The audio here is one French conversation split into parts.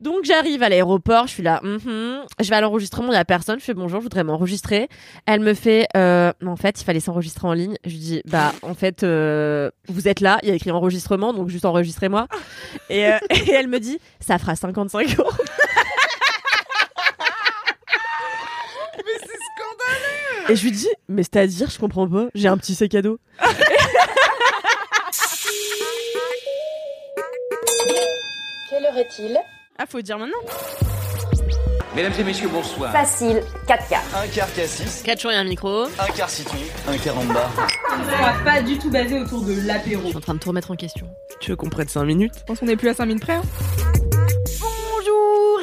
Donc j'arrive à l'aéroport, je suis là, mhm. je vais à l'enregistrement, il n'y a personne, je fais bonjour, je voudrais m'enregistrer. Elle me fait, euh, en fait, il fallait s'enregistrer en ligne. Je lui dis, bah en fait, euh, vous êtes là, il y a écrit enregistrement, donc juste enregistrez-moi. Et, euh, et elle me dit, ça fera 55 euros. Mais c'est scandaleux Et je lui dis, mais c'est-à-dire, je comprends pas, j'ai un petit sac à dos. Quelle heure est-il? Ah, faut dire maintenant. Mesdames et messieurs, bonsoir. Facile, 4 quarts. Un quart cassis, 4 jours et un micro. un quart citron, un quart en bas. On va pas du tout basé autour de l'apéro. Je suis en train de tout remettre en question. Tu veux qu'on prenne 5 minutes? Je pense qu'on est plus à 5 minutes près. hein.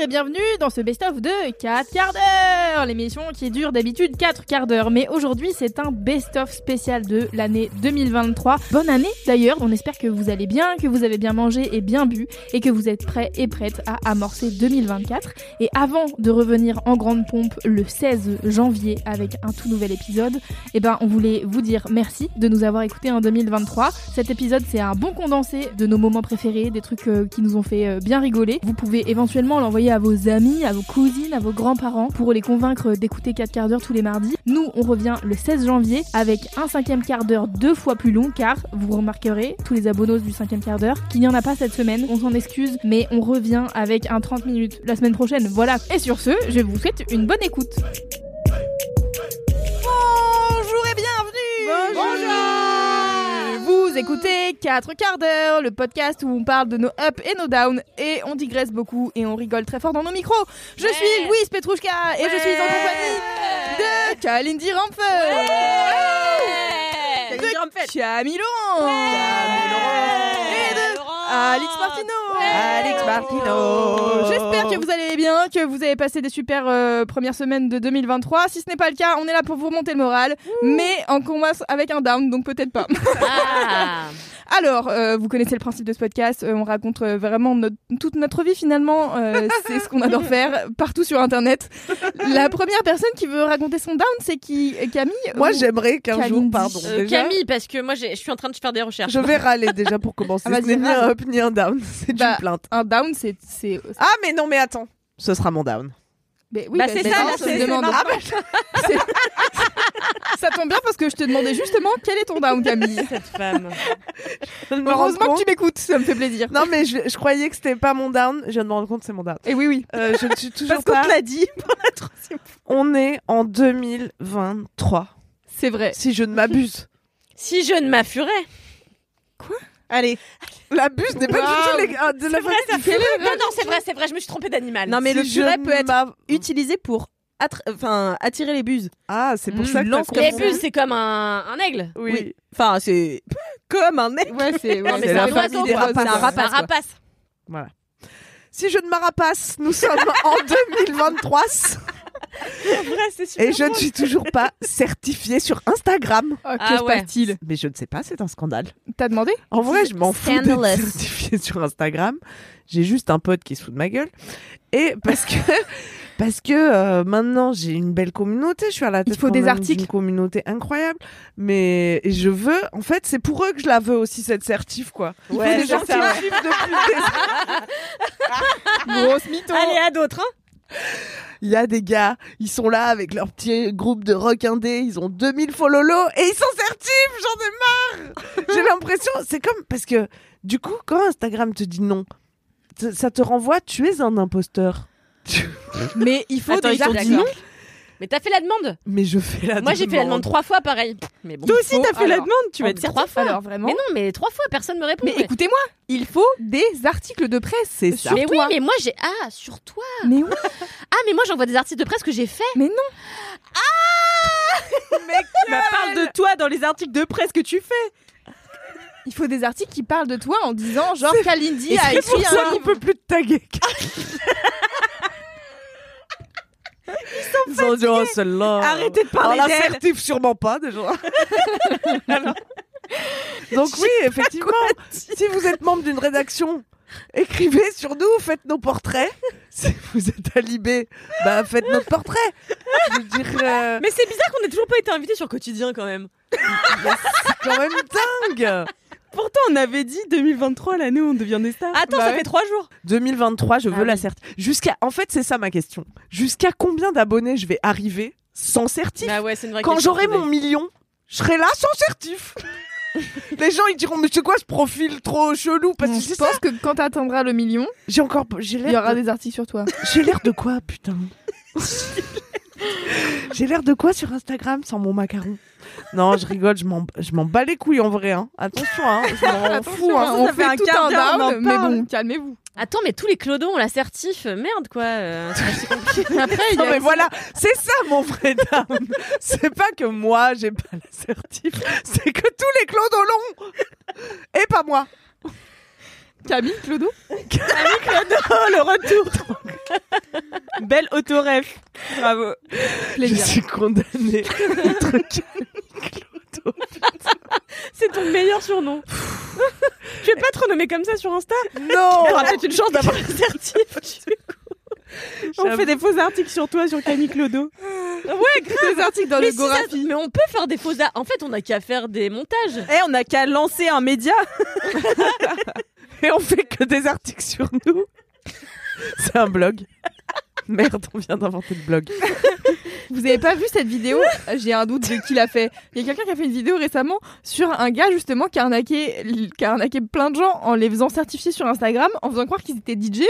Et bienvenue dans ce best-of de 4 quarts d'heure, l'émission qui dure d'habitude 4 quarts d'heure, mais aujourd'hui c'est un best-of spécial de l'année 2023. Bonne année d'ailleurs, on espère que vous allez bien, que vous avez bien mangé et bien bu, et que vous êtes prêts et prêtes à amorcer 2024. Et avant de revenir en grande pompe le 16 janvier avec un tout nouvel épisode, eh ben on voulait vous dire merci de nous avoir écoutés en 2023. Cet épisode c'est un bon condensé de nos moments préférés, des trucs euh, qui nous ont fait euh, bien rigoler. Vous pouvez éventuellement l'envoyer à vos amis, à vos cousines, à vos grands-parents pour les convaincre d'écouter 4 quarts d'heure tous les mardis. Nous, on revient le 16 janvier avec un cinquième quart d'heure deux fois plus long car vous remarquerez, tous les abonnos du cinquième quart d'heure, qu'il n'y en a pas cette semaine. On s'en excuse, mais on revient avec un 30 minutes la semaine prochaine. Voilà. Et sur ce, je vous souhaite une bonne écoute. Vous écoutez 4 quarts d'heure, le podcast où on parle de nos ups et nos downs, et on digresse beaucoup et on rigole très fort dans nos micros. Je suis Louise Petrouchka et je suis en compagnie de Kalindi Rampfer de Camille Laurent. Et de Alix Martino. Alex Martino. J'espère que vous allez bien, que vous avez passé des super euh, premières semaines de 2023. Si ce n'est pas le cas, on est là pour vous remonter le moral, mais on commence avec un down, donc peut-être pas. Ah Alors, euh, vous connaissez le principe de ce podcast, euh, on raconte euh, vraiment notre- toute notre vie finalement, euh, c'est ce qu'on adore faire partout sur Internet. La première personne qui veut raconter son down, c'est qui Camille Moi j'aimerais qu'un jour, pardon, Euh, déjà, Camille, parce que moi je suis en train de faire des recherches. je vais râler déjà pour commencer. Ah, Ce n'est ni un up ni un down, c'est Bah, une plainte. Un down, c'est... c'est- Ah mais non mais attends, ce sera mon down. Mais oui, Bah, bah, c'est ça, demande. Ah, bah, Ça tombe bien parce que je te demandais justement quel est ton down, Camille. Cette femme. Heureusement compte- que tu m'écoutes, ça me fait plaisir. Non mais je, je croyais que c'était pas mon down, je viens de me rendre compte que c'est mon down. Et oui, oui. Euh, je ne suis toujours Parce qu'on pas... te l'a dit. On est en 2023, C'est vrai. si je ne m'abuse. Si je ne m'affurais. Allez. La buse n'est pas Wow. du tout les... ah, de la vrai, ça façon- Non, non, c'est vrai, c'est vrai, je me suis trompée d'animal. Non, mais Si le je furet peut être utilisé pour enfin, attirer les buses. Ah, c'est pour Mm, ça que lance t'as comme Les compris. bus, c'est comme un, un aigle. Oui. Enfin, c'est comme un. Ouais, c'est. ouais, Non, mais c'est c'est la un famille oiseau, des quoi. rapaces. C'est un rapace. rapace, Un rapace. Voilà. Si je ne m'arapace, nous sommes en 2023 et je ne suis toujours pas certifiée sur Instagram. Oh, que Ah se ouais. passe-t-il Mais je ne sais pas, c'est un scandale. T'as demandé En vrai, je m'en fous d'être certifiée sur Instagram. J'ai juste un pote qui se fout de ma gueule. Et parce que, parce que euh, maintenant, j'ai une belle communauté. Je suis à la tête faut quand des articles. d'une communauté incroyable. Mais je veux, en fait, c'est pour eux que je la veux aussi, cette certif, quoi. Il Ouais, faut des gens qui me suivent depuis des Grosse mytho. Allez, à d'autres, hein. Il y a des gars, ils sont là avec leur petit groupe de rock indé, ils ont 2000 follow et ils sont certifs, j'en ai marre J'ai l'impression, c'est comme, parce que du coup, quand Instagram te dit non, ça te renvoie, tu es un imposteur. Mais il faut Attends, ils dit articles. non? Mais t'as fait la demande Mais je fais la Moi, j'ai fait la demande trois fois, pareil. Mais bon. Toi aussi, t'as fait la demande. Tu vas être trois fois. Alors vraiment. Mais non, mais trois fois, personne me répond. Mais écoutez-moi, il faut des articles de presse. C'est ça. Mais oui, mais moi j'ai. Ah, sur toi Mais oui. Ah, mais moi j'envoie des articles de presse que j'ai fait. Mais non. Mec, bah, parle de toi dans les articles de presse que tu fais. Il faut des articles qui parlent de toi en disant genre Kalindi a c'est pour écrit ça un livre. peut plus te taguer. Ils sont dit, oh, celle-là. Arrêtez de parler Alors, l'assertif, sûrement pas, déjà. Alors. Donc oui, effectivement, si vous êtes membre d'une rédaction, écrivez sur nous, faites nos portraits. Si vous êtes à Libé, bah faites notre portrait. Je veux dire, euh, Mais c'est bizarre qu'on ait toujours pas été invité sur Quotidien quand même. c'est quand même dingue. Pourtant, on avait dit 2023, l'année où on devient des stars. Attends, Bah ça ouais. fait trois jours. 2023, je Ah veux la oui. certif. Jusqu'à, en fait, c'est ça ma question. Jusqu'à combien d'abonnés je vais arriver sans certif? Bah ouais, c'est une vraie Quand question, j'aurai mon million, je serai là sans certif. Les gens ils diront mais c'est quoi ce profil trop chelou? Parce que Je c'est ça. pense que quand t'atteindras le million, J'ai encore j'ai il y l'air aura de... des articles sur toi. j'ai l'air de quoi putain? J'ai l'air de quoi sur Instagram sans mon macaron? Non, je rigole, je m'en je m'en bats les couilles en vrai hein. Attention hein, je m'en fous hein. on fait fait un tout quart d'heure, mais bon, calmez-vous. Attends, mais tous les clodos ont l'assertif. Merde quoi. euh, c'est assez compliqué. Après, il Non a mais voilà, c'est ça mon vrai dame. C'est pas que moi j'ai pas l'assertif, c'est que tous les clodos l'ont. Et pas moi. Camille, Clodo. Oh, le retour. Belle autoref. Bravo. Je suis condamnée. d'être Camille Clodo. C'est ton meilleur surnom. Tu veux pas te renommer comme ça sur Insta? Non T'auras peut-être une chance d'avoir l'assertif. On J'avoue. fait des faux articles sur toi, sur Camille Clodo. Ouais, grave. Des articles dans mais, le si ça- mais on peut faire des faux. a- En fait, on a qu'à faire des montages. Eh, on a qu'à lancer un média. Et on fait que des articles sur nous. C'est un blog. Merde, on vient d'inventer le blog. Vous avez pas vu cette vidéo? J'ai un doute de qui l'a fait. Il y a quelqu'un qui a fait une vidéo récemment sur un gars justement qui a arnaqué, qui a arnaqué plein de gens en les faisant certifier sur Instagram, en faisant croire qu'ils étaient DJ.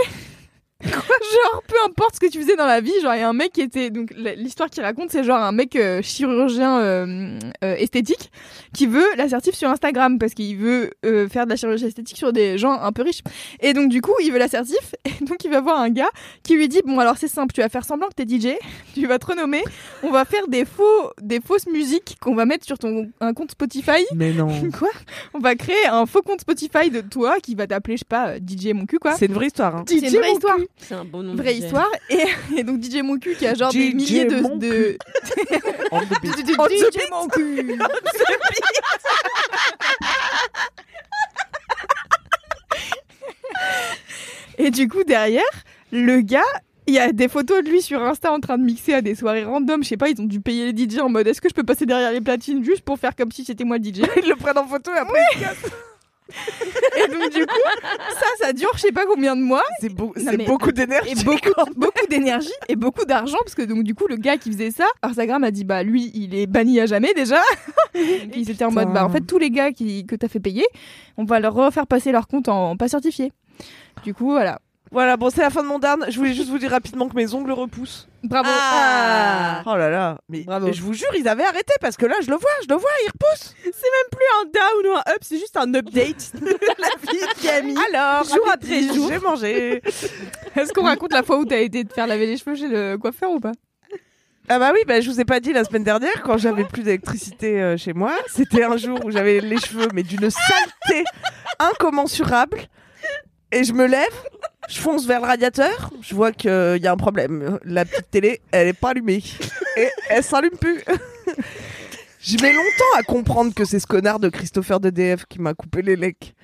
Genre peu importe ce que tu faisais dans la vie, genre il y a un mec qui était donc l'histoire qu'il raconte c'est genre un mec euh, chirurgien euh, euh, esthétique qui veut l'assertif sur Instagram parce qu'il veut euh, faire de la chirurgie esthétique sur des gens un peu riches et donc du coup il veut l'assertif et donc il va voir un gars qui lui dit bon alors c'est simple tu vas faire semblant que t'es DJ tu vas te renommer on va faire des faux des fausses musiques qu'on va mettre sur ton un compte Spotify Mais non. quoi on va créer un faux compte Spotify de toi qui va t'appeler je sais pas euh, DJ mon cul quoi C'est une vraie histoire. Hein. c'est une vraie histoire C'est un bon nom. vraie DJ. histoire et, et donc DJ mon cul qui a genre des DJ milliers de, mon de... On the beat. DJ On the beat. mon cul et du coup derrière le gars il y a des photos de lui sur Insta en train de mixer à des soirées random. Je sais pas, ils ont dû payer les DJ en mode est-ce que je peux passer derrière les platines juste pour faire comme si c'était moi le DJ Ils le prennent en photo et après ils se cassent. Et donc du coup, ça, ça dure je sais pas combien de mois. C'est beau- beaucoup d'énergie. et beaucoup, beaucoup d'énergie et beaucoup d'argent parce que donc du coup le gars qui faisait ça, Instagram a dit bah lui il est banni à jamais déjà. Donc, ils étaient en mode bah en fait tous les gars qui que t'as fait payer, on va leur refaire passer leur compte en pas certifié. Du coup voilà. Voilà, bon, c'est la fin de mon darn. Je voulais juste vous dire rapidement que mes ongles repoussent. Bravo. Ah. Oh là là. Mais Bravo. mais je vous jure, ils avaient arrêté parce que là, je le vois, je le vois, il repousse. Plus un down ou un up, c'est juste un update de la vie de Camille. Alors, Jour après jour. J'ai mangé. Est-ce qu'on raconte la fois où t'as été te faire laver les cheveux chez le coiffeur ou pas? Ah bah oui, bah, je vous ai pas dit la semaine dernière quand j'avais plus d'électricité euh, chez moi. C'était un jour où j'avais les cheveux, mais d'une saleté incommensurable. Et je me lève, je fonce vers le radiateur, je vois qu'il y a un problème. La petite télé, elle est pas allumée. Et elle s'allume plus. Je mets longtemps à comprendre que c'est ce connard de Christopher de DF qui m'a coupé les lecs.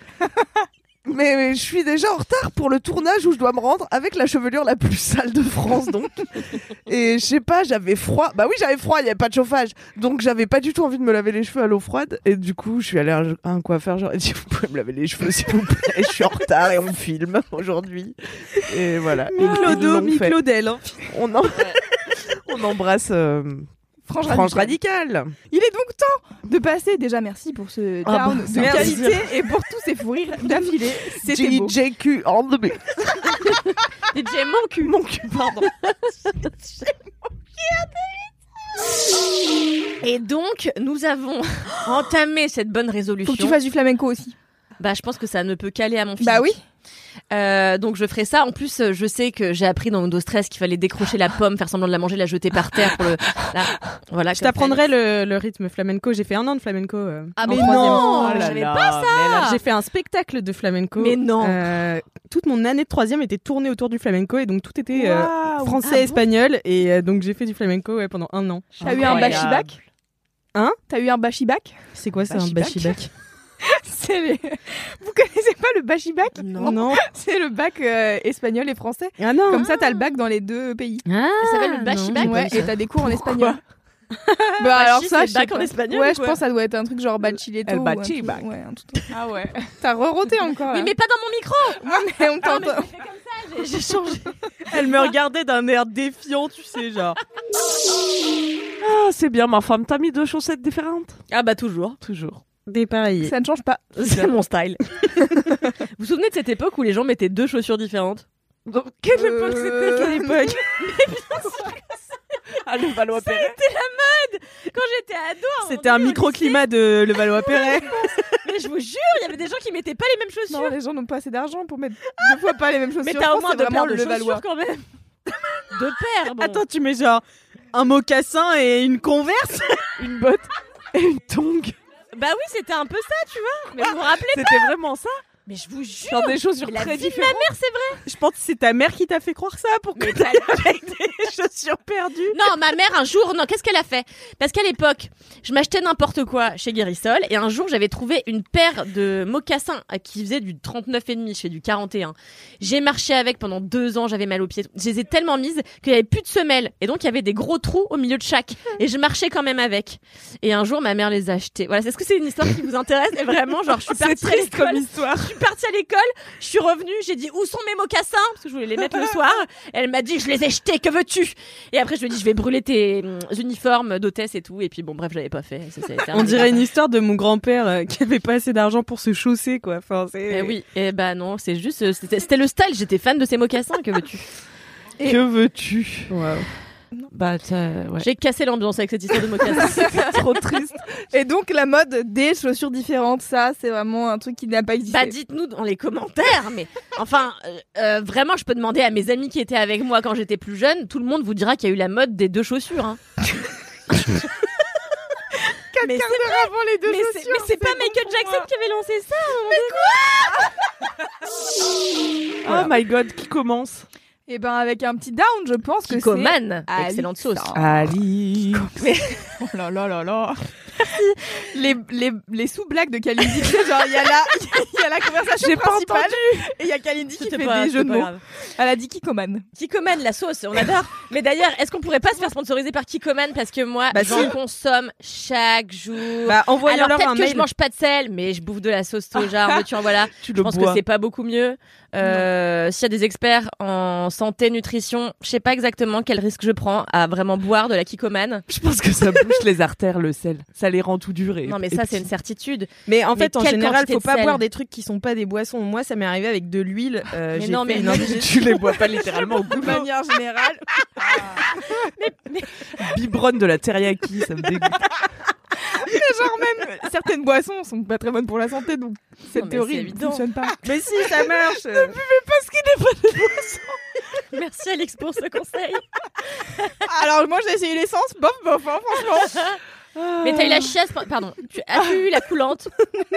Mais, mais je suis déjà en retard pour le tournage où je dois me rendre avec la chevelure la plus sale de France donc. Et je sais pas, j'avais froid. Bah oui, j'avais froid, il y avait pas de chauffage. Donc j'avais pas du tout envie de me laver les cheveux à l'eau froide. Et du coup, je suis allée à un- coiffeur, j'aurais dit, vous pouvez me laver les cheveux s'il vous plaît. Je suis en retard et on filme aujourd'hui. Et voilà. Mi-Clodo, l'ont fait. mi-Claudel. hein. On, en- on embrasse euh, Franche Franche radicale. Radicale. Il est donc temps de passer déjà merci pour ce Ah down bah, de merci. qualité et pour tous ces fous rires d'affilée. C'était beau. JQ on the beat. DJ mon cul. Mon cul, pardon. Et donc, nous avons entamé cette bonne Faut résolution. que tu fasses du flamenco aussi. Bah, je pense que ça ne peut qu'aller à mon fils. Bah oui. Euh, donc je ferai ça. En plus, euh, je sais que j'ai appris dans Windows 13 qu'il fallait décrocher la pomme, faire semblant de la manger, la jeter par terre pour le. là, voilà. Je t'apprendrai le, le rythme flamenco. J'ai fait un an de flamenco. euh, Ah, mais non, Oh savais là, pas ça. J'ai fait un spectacle de flamenco. Mais non. Euh, toute mon année de troisième était tournée autour du flamenco et donc tout était français, Ah bon espagnol et donc j'ai fait du flamenco ouais, pendant un an. T'as eu un bachibac Hein? T'as eu un bachibac C'est quoi ça un Bachibac les... Vous connaissez pas le bachibac Non. Non. C'est le bac euh, espagnol et français. Ah non. Comme ça, t'as le bac dans les deux pays. Ah, Ça s'appelle le bachibac Ouais, et t'as des cours en espagnol. bah alors ça, c'est je bac en espagnol Ouais, ou je pense que ça doit être un truc genre bachileto. El bachibac. Ouais, un truc. Ah ouais. T'as reroté encore. Là. mais pas dans mon micro. Ouais, mais on Ah, mais t'entend. comme ça, j'ai changé. Elle me regardait d'un air défiant, tu sais, genre. Ah, c'est bien, ma femme. T'as mis deux chaussettes différentes Ah bah toujours. Toujours. Dépareillé. Ça ne change pas. C'est mon style. vous vous souvenez de cette époque où les gens mettaient deux chaussures différentes? Donc, quelle Euh, époque c'était Quelle époque Ah, le Valois Perret Quand j'étais ado, C'était un microclimat de Levallois-Perret. lycée, Mais je vous jure, il y avait des gens qui mettaient pas les mêmes chaussures. Non, les gens n'ont pas assez d'argent pour mettre deux fois pas les mêmes chaussures. mais t'as au moins deux paires de le Valois. chaussures quand même. Deux paires, bon. Attends, tu mets genre un mocassin et une converse? Une botte et une tongue. Bah oui, c'était un peu ça, tu vois. Mais vous vous rappelez C'était vraiment ça Mais je vous jure. Genre des chaussures La très vie de différentes. ma mère, c'est vrai. Je pense que c'est ta mère qui t'a fait croire ça pour que t'ailles avec des chaussures perdues. Non, ma mère un jour, non, qu'est-ce qu'elle a fait? Parce qu'à l'époque, je m'achetais n'importe quoi chez Guérissol et un jour j'avais trouvé une paire de mocassins qui faisait du 39,5, je fais du 41. J'ai marché avec pendant deux ans, j'avais mal aux pieds. Je les ai tellement mises qu'il y avait plus de semelles et donc il y avait des gros trous au milieu de chaque et je marchais quand même avec. Et un jour ma mère les a achetés. Voilà, est-ce que c'est une histoire qui vous intéresse? Et vraiment, genre je suis C'est partie triste comme histoire. Je suis partie à l'école, je suis revenue, j'ai dit où sont mes mocassins? Parce que je voulais les mettre le soir. Elle m'a dit je les ai jetés, que veux-tu? Et après je lui ai dit je vais brûler tes hum, uniformes d'hôtesse et tout. Et puis bon bref je l'avais pas fait. Ça, On dirait une histoire de mon grand-père euh, qui avait pas assez d'argent pour se chausser, quoi. Enfin, c'est... Eh oui, et bah non, c'est juste, euh, c'était c'était le style, j'étais fan de ces mocassins, que veux-tu? Que veux-tu? Waouh. Bah, ouais. J'ai cassé l'ambiance avec cette histoire de mocassins. trop triste. Et donc la mode des chaussures différentes, ça c'est vraiment un truc qui n'a pas existé. bah dites-nous dans les commentaires, mais enfin, euh, euh, vraiment je peux demander à mes amis qui étaient avec moi quand j'étais plus jeune, tout le monde vous dira qu'il y a eu la mode des deux chaussures. Hein. mais c'est vrai, avant les deux mais c'est- chaussures. mais c'est pas bon Michael Jackson moi. qui avait lancé ça Oh my god, qui commence? Et ben avec un petit down, je pense que c'est. Kikoman, Alix. excellente sauce. Ali. Oh là là là là. les les, les sous-blagues de Kalindi, tu genre il y a la il y a la conversation J'ai pas principale et il y a Kalindi qui fait pas- des jeux de pas mots. grave. Elle a dit Kikoman. Kikoman, la sauce, on adore. Mais d'ailleurs, est-ce qu'on pourrait pas se faire sponsoriser par Kikoman? Parce que moi, Bah, j'en si. consomme chaque jour. Bah, Alors envoyons-leur peut-être un que mail. je mange pas de sel, mais je bouffe de la sauce soja, en veux-tu, en voilà. Tu Je le pense bois. que c'est pas beaucoup mieux. Euh, S'il y a des experts en santé, nutrition, je sais pas exactement quel risque je prends à vraiment boire de la Kikoman. Je pense que ça bouche les artères, le sel. Ça les rend tout durs. et- Non, mais et ça, c'est une certitude. Mais en Mais fait, en général, faut de pas boire des trucs qui sont pas des boissons. Moi, ça m'est arrivé avec de l'huile. euh, Mais non, mais- non, mais. Tu les bois pas littéralement au De goût. manière générale. Biberonne de la teriyaki, ça me dégoûte. genre même certaines boissons sont pas très bonnes pour la santé donc cette théorie ne fonctionne pas. Mais si, ça marche. Parce qu'il n'est pas de Merci Alex pour ce conseil. Alors moi j'ai essayé l'essence, bof bof hein, franchement. Mais t'as eu la chiasse, pardon. Tu as eu la coulante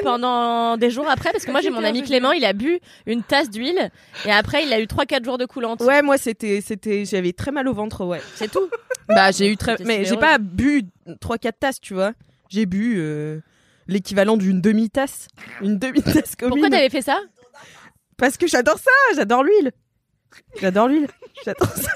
pendant des jours après? Parce que moi j'ai mon ami Clément, il a bu une tasse d'huile et après il a eu 3-4 jours de coulante. Ouais, moi, c'était, c'était, j'avais très mal au ventre, ouais. C'est tout? Bah, j'ai eu très, mais j'ai pas bu 3-4 tasses, tu vois. J'ai bu euh, l'équivalent d'une demi-tasse. Une demi-tasse commune. Pourquoi t'avais fait ça? Parce que j'adore ça, j'adore l'huile. J'adore l'huile. J'adore ça.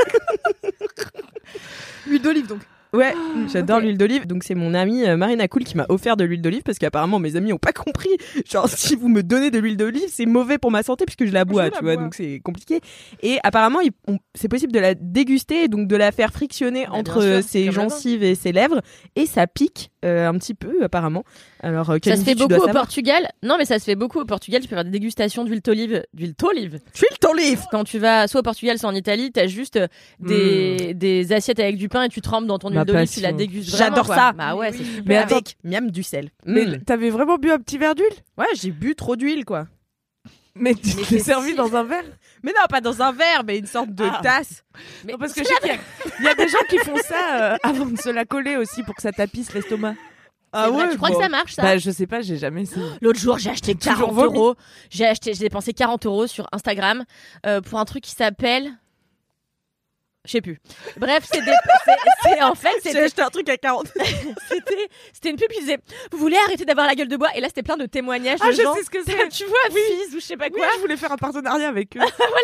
Huile d'olive donc. Ouais, j'adore l'huile d'olive. Donc c'est mon amie euh, Marina Cool qui m'a offert de l'huile d'olive parce qu'apparemment mes amis ont pas compris. Genre si vous me donnez de l'huile d'olive, c'est mauvais pour ma santé puisque je la bois, tu vois. bois. Donc c'est compliqué. Et apparemment c'est possible de la déguster, donc de la faire frictionner Bah, entre sûr, euh, ses gencives et ses lèvres et ça pique euh, un petit peu apparemment. Alors euh, Ça se fait beaucoup au. Portugal. Non, mais ça se fait beaucoup au Portugal. Tu peux faire des dégustations d'huile d'olive, d'huile d'olive. Tu le ton livre. Quand tu vas soit au Portugal, soit en Italie, t'as juste euh, des, des assiettes avec du pain et tu trempes dans ton Ma huile d'olive, tu la dégustes. vraiment, J'adore quoi. ça. Bah ouais, Mais c'est oui. super. Mais attends. avec miam du sel. Mais Mm. t'avais vraiment bu un petit verre d'huile? Ouais, j'ai bu trop d'huile quoi. Mais tu Mais t'es servi si- dans un verre? Mais non, pas dans un verre, mais une sorte de Ah. tasse. Mais Non, parce que je sais qu'il y a- il y, a des gens qui font ça euh, avant de se la coller aussi pour que ça tapisse l'estomac. Ah vrai, tu crois que ça marche ça Bah, je sais pas, j'ai jamais essayé. L'autre jour, j'ai acheté Toujours 40 vomi. euros. J'ai acheté, j'ai dépensé 40 euros sur Instagram euh, pour un truc qui s'appelle. Je sais plus. Bref, c'est des, en fait, J'ai c'était, acheté un truc à 40. c'était, c'était une pub qui disait, vous voulez arrêter d'avoir la gueule de bois? Et là, c'était plein de témoignages Ah, de je gens. sais ce que c'est. tu vois, Fizz ou je sais pas Oui, quoi. je voulais faire un partenariat avec eux.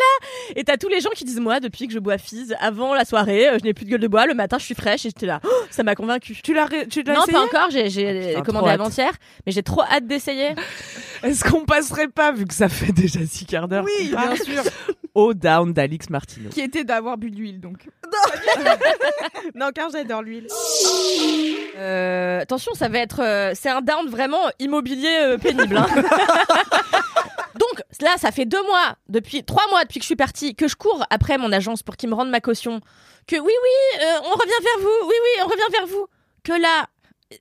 Et t'as tous les gens qui disent, moi, depuis que je bois Fizz, avant la soirée, euh, je n'ai plus de gueule de bois. Le matin, je suis fraîche. Et j'étais là, Oh, ça m'a convaincu. tu l'as, ré- tu l'as Non, essayé pas encore. J'ai, trop commandé avant-hier, mais j'ai trop hâte d'essayer. Est-ce qu'on passerait pas, vu que ça fait déjà six quarts d'heure Oui, bien sûr. au down d'Alix Martino? Qui était d'avoir bu de l'huile, donc. non, car j'adore l'huile. Euh, attention, ça va être, euh, c'est un down vraiment immobilier euh, pénible. hein. Donc là, ça fait deux mois, depuis trois mois depuis que je suis partie, que je cours après mon agence pour qu'ils me rendent ma caution. Que oui, oui, euh, on revient vers vous. Oui, oui, on revient vers vous. Que là,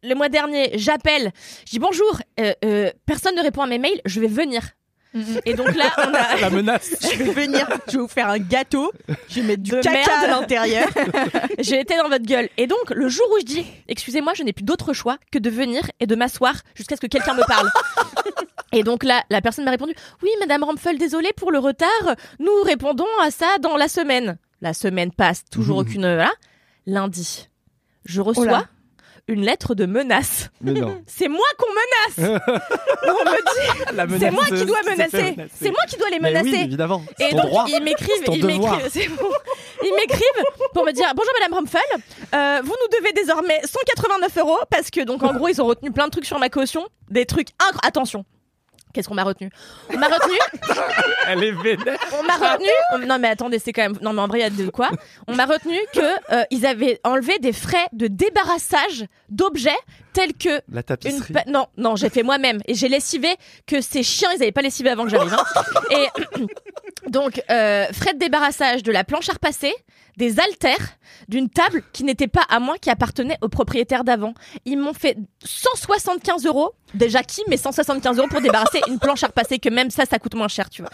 le mois dernier, j'appelle, je dis bonjour. euh, euh, personne ne répond à mes mails. Je vais venir. Et donc là, on a. La menace. Je vais venir, je vais vous faire un gâteau, je vais mettre du De caca merde. à l'intérieur. J'ai été dans votre gueule. Et donc, le jour où je dis, excusez-moi, je n'ai plus d'autre choix que de venir et de m'asseoir jusqu'à ce que quelqu'un me parle. et donc là, la personne m'a répondu, oui, Madame Rampfel, désolée pour le retard. Nous répondons à ça dans la semaine. La semaine passe, toujours aucune. Voilà. Lundi, je reçois là. Une lettre de menace. Mais non. C'est moi qu'on menace. on me dit, c'est moi qui dois menacer. C'est moi qui dois les menacer. oui, évidemment. Et donc droit. ils m'écrivent, bon. Ils m'écrivent pour me dire bonjour Madame Rumpfel, euh, vous nous devez désormais 189 euros parce que donc en gros ils ont retenu plein de trucs sur ma caution, des trucs incroyables. Attention. Qu'est-ce qu'on m'a retenu? On m'a retenu, Elle est vénère. on m'a retenu? on- Non mais attendez, c'est quand même. Non mais en vrai, il y a de quoi? On m'a retenu que euh, ils avaient enlevé des frais de débarrassage d'objets tels que La une tapisserie. pa- non, non, j'ai fait moi-même et j'ai lessivé que ces chiens, ils avaient pas lessivé avant que j'arrive. hein. et donc, euh, frais de débarrassage de la planche à repasser, des haltères, d'une table qui n'était pas à moi, qui appartenait au propriétaire d'avant. Ils m'ont fait 175 euros. Déjà qui, mais 175 euros pour débarrasser une planche à repasser, que même ça, ça coûte moins cher, tu vois.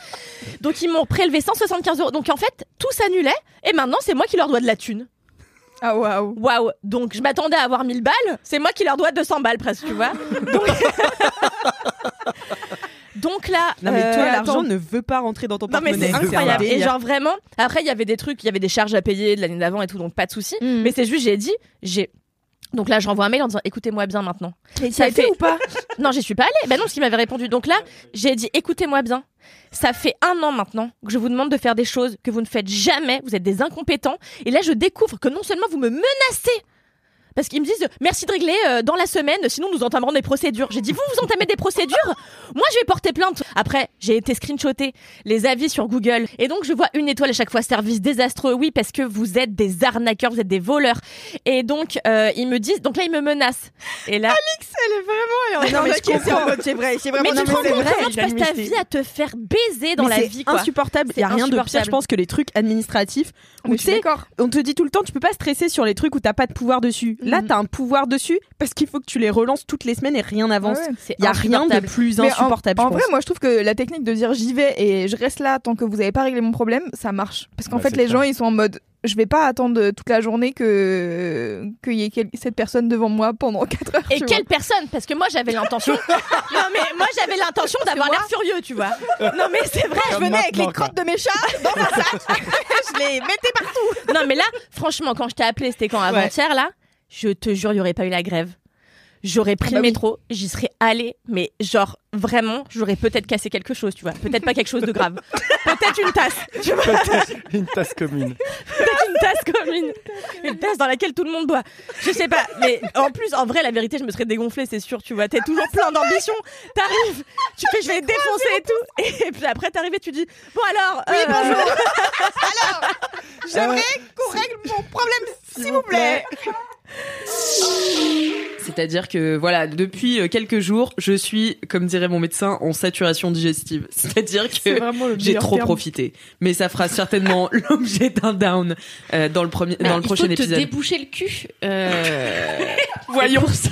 Donc ils m'ont prélevé 175 euros. Donc en fait, tout s'annulait et maintenant c'est moi qui leur dois de la thune. Ah waouh. Waouh Donc je m'attendais à avoir 1000 balles, c'est moi qui leur dois 200 balles presque, tu vois. Donc, Donc là, Non, mais euh, toi, l'argent ne veut pas rentrer dans ton Non mais porte-monnaie. c'est incroyable. Et genre vraiment, après il y avait des trucs, il y avait des charges à payer de l'année d'avant et tout, donc pas de souci. Mhm. Mais c'est juste, j'ai dit, j'ai. Donc là, je renvoie un mail en disant, écoutez-moi bien maintenant. Mais ça été fait- ou pas? Non, j'y suis pas allée. Ben non, ce qu'il m'avait répondu. Donc là, j'ai dit, écoutez-moi bien. Ça fait un an maintenant que je vous demande de faire des choses que vous ne faites jamais. Vous êtes des incompétents. Et là, je découvre que non seulement vous me menacez. Parce qu'ils me disent merci de régler euh, dans la semaine, sinon nous entamerons des procédures. J'ai dit vous vous entamez des procédures? Moi je vais porter plainte. Après j'ai été screenshoté les avis sur Google et donc je vois une étoile à chaque fois service désastreux. Oui parce que vous êtes des arnaqueurs, vous êtes des voleurs. Et donc euh, ils me disent donc là ils me menacent. Et là Elle est vraiment. Non, mais je. C'est vrai, c'est vraiment. mais tu te rends c'est compte vrai, comment tu passes ta vie à te faire baiser dans Mais la vie quoi? insupportable. Il C'est y a rien de pire, je pense, que les trucs administratifs. Où Mais tu sais, d'accord. on te dit tout le temps, tu peux pas stresser sur les trucs où t'as pas de pouvoir dessus. Là, Mhm. t'as un pouvoir dessus parce qu'il faut que tu les relances toutes les semaines et rien n'avance. Ah ouais. Il y a rien de plus en- insupportable. En, vrai, moi, je trouve que la technique de dire j'y vais et je reste là tant que vous avez pas réglé mon problème, ça marche. Parce qu'en fait, les clair. gens, ils sont en mode je vais pas attendre toute la journée que qu'il y ait quel- cette personne devant moi pendant 4 heures. Et quelle personne? Parce que moi j'avais l'intention. non mais moi j'avais l'intention d'avoir l'air furieux, tu vois. Non mais c'est vrai. Je venais avec les crottes de mes chats dans un sac, je les mettais partout. Non mais là, franchement, quand je t'ai appelé, c'était quand avant-hier là? Je te jure, il y aurait pas eu la grève. J'aurais pris bah le oui. métro, j'y serais allée, mais genre vraiment, j'aurais peut-être cassé quelque chose, tu vois. Peut-être pas quelque chose de grave. peut-être une tasse, tu vois. Une tasse commune. Peut-être une tasse commune. Une tasse dans laquelle tout le monde boit. Je sais pas. Mais en plus, en vrai, la vérité, je me serais dégonflée, c'est sûr, tu vois. T'es toujours plein d'ambition. T'arrives, tu fais, je vais défoncer et tout. Et puis après, t'arrives et tu dis, bon alors. Oui, euh, bonjour. J'aimerais qu'on règle mon problème, s'il vous plaît. C'est-à-dire que voilà, depuis euh, quelques jours, je suis, comme dirait mon médecin, en saturation digestive. C'est-à-dire C'est que j'ai trop terme. profité. Mais ça fera certainement l'objet d'un down euh, dans le premier, dans le il prochain faut te épisode. déboucher le cul. Euh... Voyons. ça.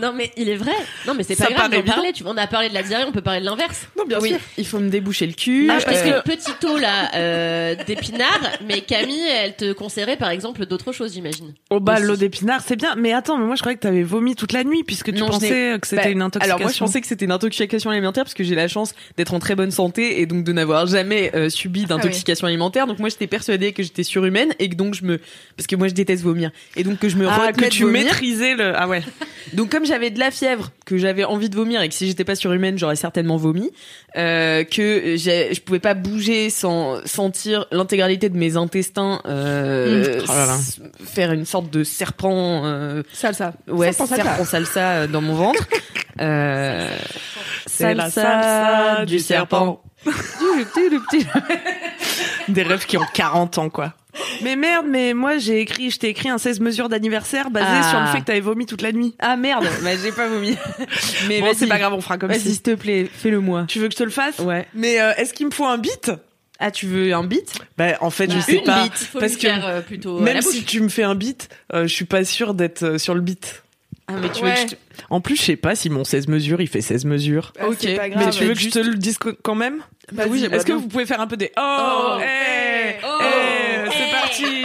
Non mais il est vrai. Non mais c'est Ça pas grave d'en parler. Tu vois, on a parlé de la diarrhée, on peut parler de l'inverse. Non, bien Oui. sûr. Il faut me déboucher le cul. Ah, parce euh, que petit taux là euh, d'épinards, mais Camille, elle te conseillerait par exemple d'autres choses, j'imagine. Oh bah Aussi. l'eau d'épinard, c'est bien. Mais attends, mais moi je croyais que t'avais vomi toute la nuit puisque tu Non, je pensais que c'était Bah, une intoxication. Alors moi je pensais que c'était une intoxication alimentaire parce que j'ai la chance d'être en très bonne santé et donc de n'avoir jamais euh, subi d'intoxication alimentaire. Donc moi j'étais persuadée que j'étais surhumaine et que donc je me parce que moi je déteste vomir et donc que je me ah, retenais que de tu vomir. maîtrisais le. Ah ouais. Donc comme j'avais de la fièvre, que j'avais envie de vomir et que si j'étais pas surhumaine, j'aurais certainement vomi, euh, que je pouvais pas bouger sans sentir l'intégralité de mes intestins euh, Mmh. Oh là là. s- faire une sorte de serpent euh, Salsa. ouais, Serpent salsa. serpent salsa euh, dans mon ventre. Euh, C'est la salsa du serpent. Des rêves qui ont 40 ans quoi. Mais merde, mais moi j'ai écrit, je t'ai écrit un 16 mesures d'anniversaire basé Ah. sur le fait que t'avais vomi toute la nuit. Ah merde, bah, j'ai pas vomi. Mais bon, vas-y, c'est pas grave, on fera comme Vas-y, si. s'il te plaît, fais-le moi. Tu veux que je te le fasse? Ouais. Mais euh, est-ce qu'il me faut un beat? Ah, tu veux un beat? Bah en fait, je sais une pas. bite, faut parce que faire, euh, plutôt à Même si tu me fais un beat, euh, je suis pas sûre d'être euh, sur le beat. Ah, mais tu Ouais. veux que je te... En plus, je sais pas si mon 16 mesures, il fait 16 mesures. Bah, pas Mais tu veux que juste- je te le dise quand même Bah oui, Est-ce que vous pouvez faire un peu des oh, Oh, hey, oh, hey, c'est hey, parti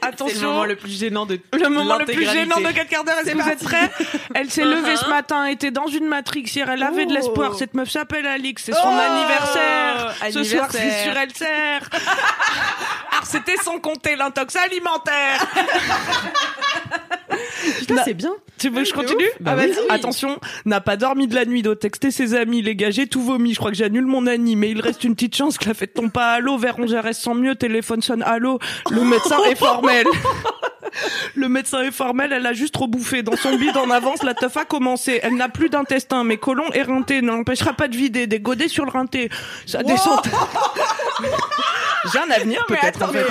C'est Attention, le moment le plus gênant de le moment le plus gênant de 4 quarts d'heure. Est-ce que vous êtes prêts? Elle s'est levée ce matin, était dans une matrix hier, elle avait de l'espoir. Cette meuf s'appelle Alix, c'est son Oh anniversaire. Ce soir, c'est sur elle sert. Alors c'était sans compter l'intox alimentaire. Putain, c'est bien. Tu veux que je continue Bah Ah, oui. Attention, n'a pas dormi de la nuit, doit texter ses amis, les j'ai tout vomi, je crois que j'annule mon Annie, mais il reste une petite chance que la fête tombe pas à l'eau, vers 11 reste sans mieux, téléphone sonne allô, le médecin est formel. Le médecin est formel, elle a juste trop bouffé. Dans son bide en avance, la teuf a commencé. Elle n'a plus d'intestin, mais colon éreinté ne l'empêchera pas de vider. Des godets sur le rinté. Ça descente. J'ai un avenir peut-être en fait.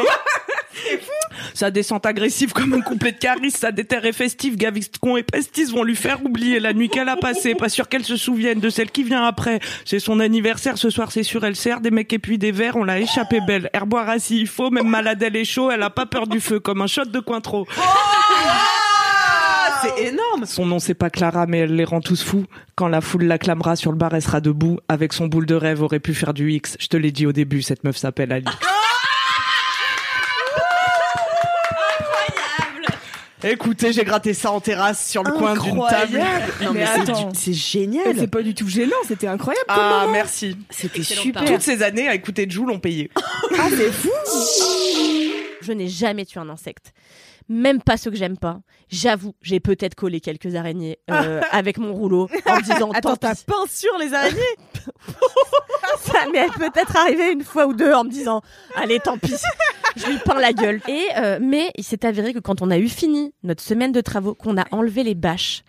Sa descente agressive comme un couplet de Caris, sa déterre est festive, Gaviscon et Pestis vont lui faire oublier la nuit qu'elle a passée. Pas sûr qu'elle se souvienne de celle qui vient après. C'est son anniversaire, ce soir c'est sûr, elle sert des mecs et puis des verres, on l'a échappé belle. Air boire assis, il faut, même malade elle est chaud, elle a pas peur du feu, comme un shot de Cointreau. C'est énorme. Son nom c'est pas Clara, mais elle les rend tous fous. Quand la foule l'acclamera sur le bar, elle sera debout. Avec son boule de rêve, aurait pu faire du X. Je te l'ai dit au début, cette meuf s'appelle Ali. Écoutez, j'ai gratté ça en terrasse sur le coin d'une table. Non, mais, Mais c'est génial. C'est pas du tout gênant, c'était incroyable. Ah, moment. merci. C'était super. Toutes ces années à écouter Jules ont payé. Ah, c'est fou. Je n'ai jamais tué un insecte. Même pas ceux que j'aime pas. J'avoue, j'ai peut-être collé quelques araignées euh, avec mon rouleau en me disant Attends, t'as peint sur les araignées Ça m'est peut-être arrivé une fois ou deux en me disant allez tant pis. Je lui peins la gueule. Et euh, mais il s'est avéré que quand on a eu fini notre semaine de travaux, qu'on a enlevé les bâches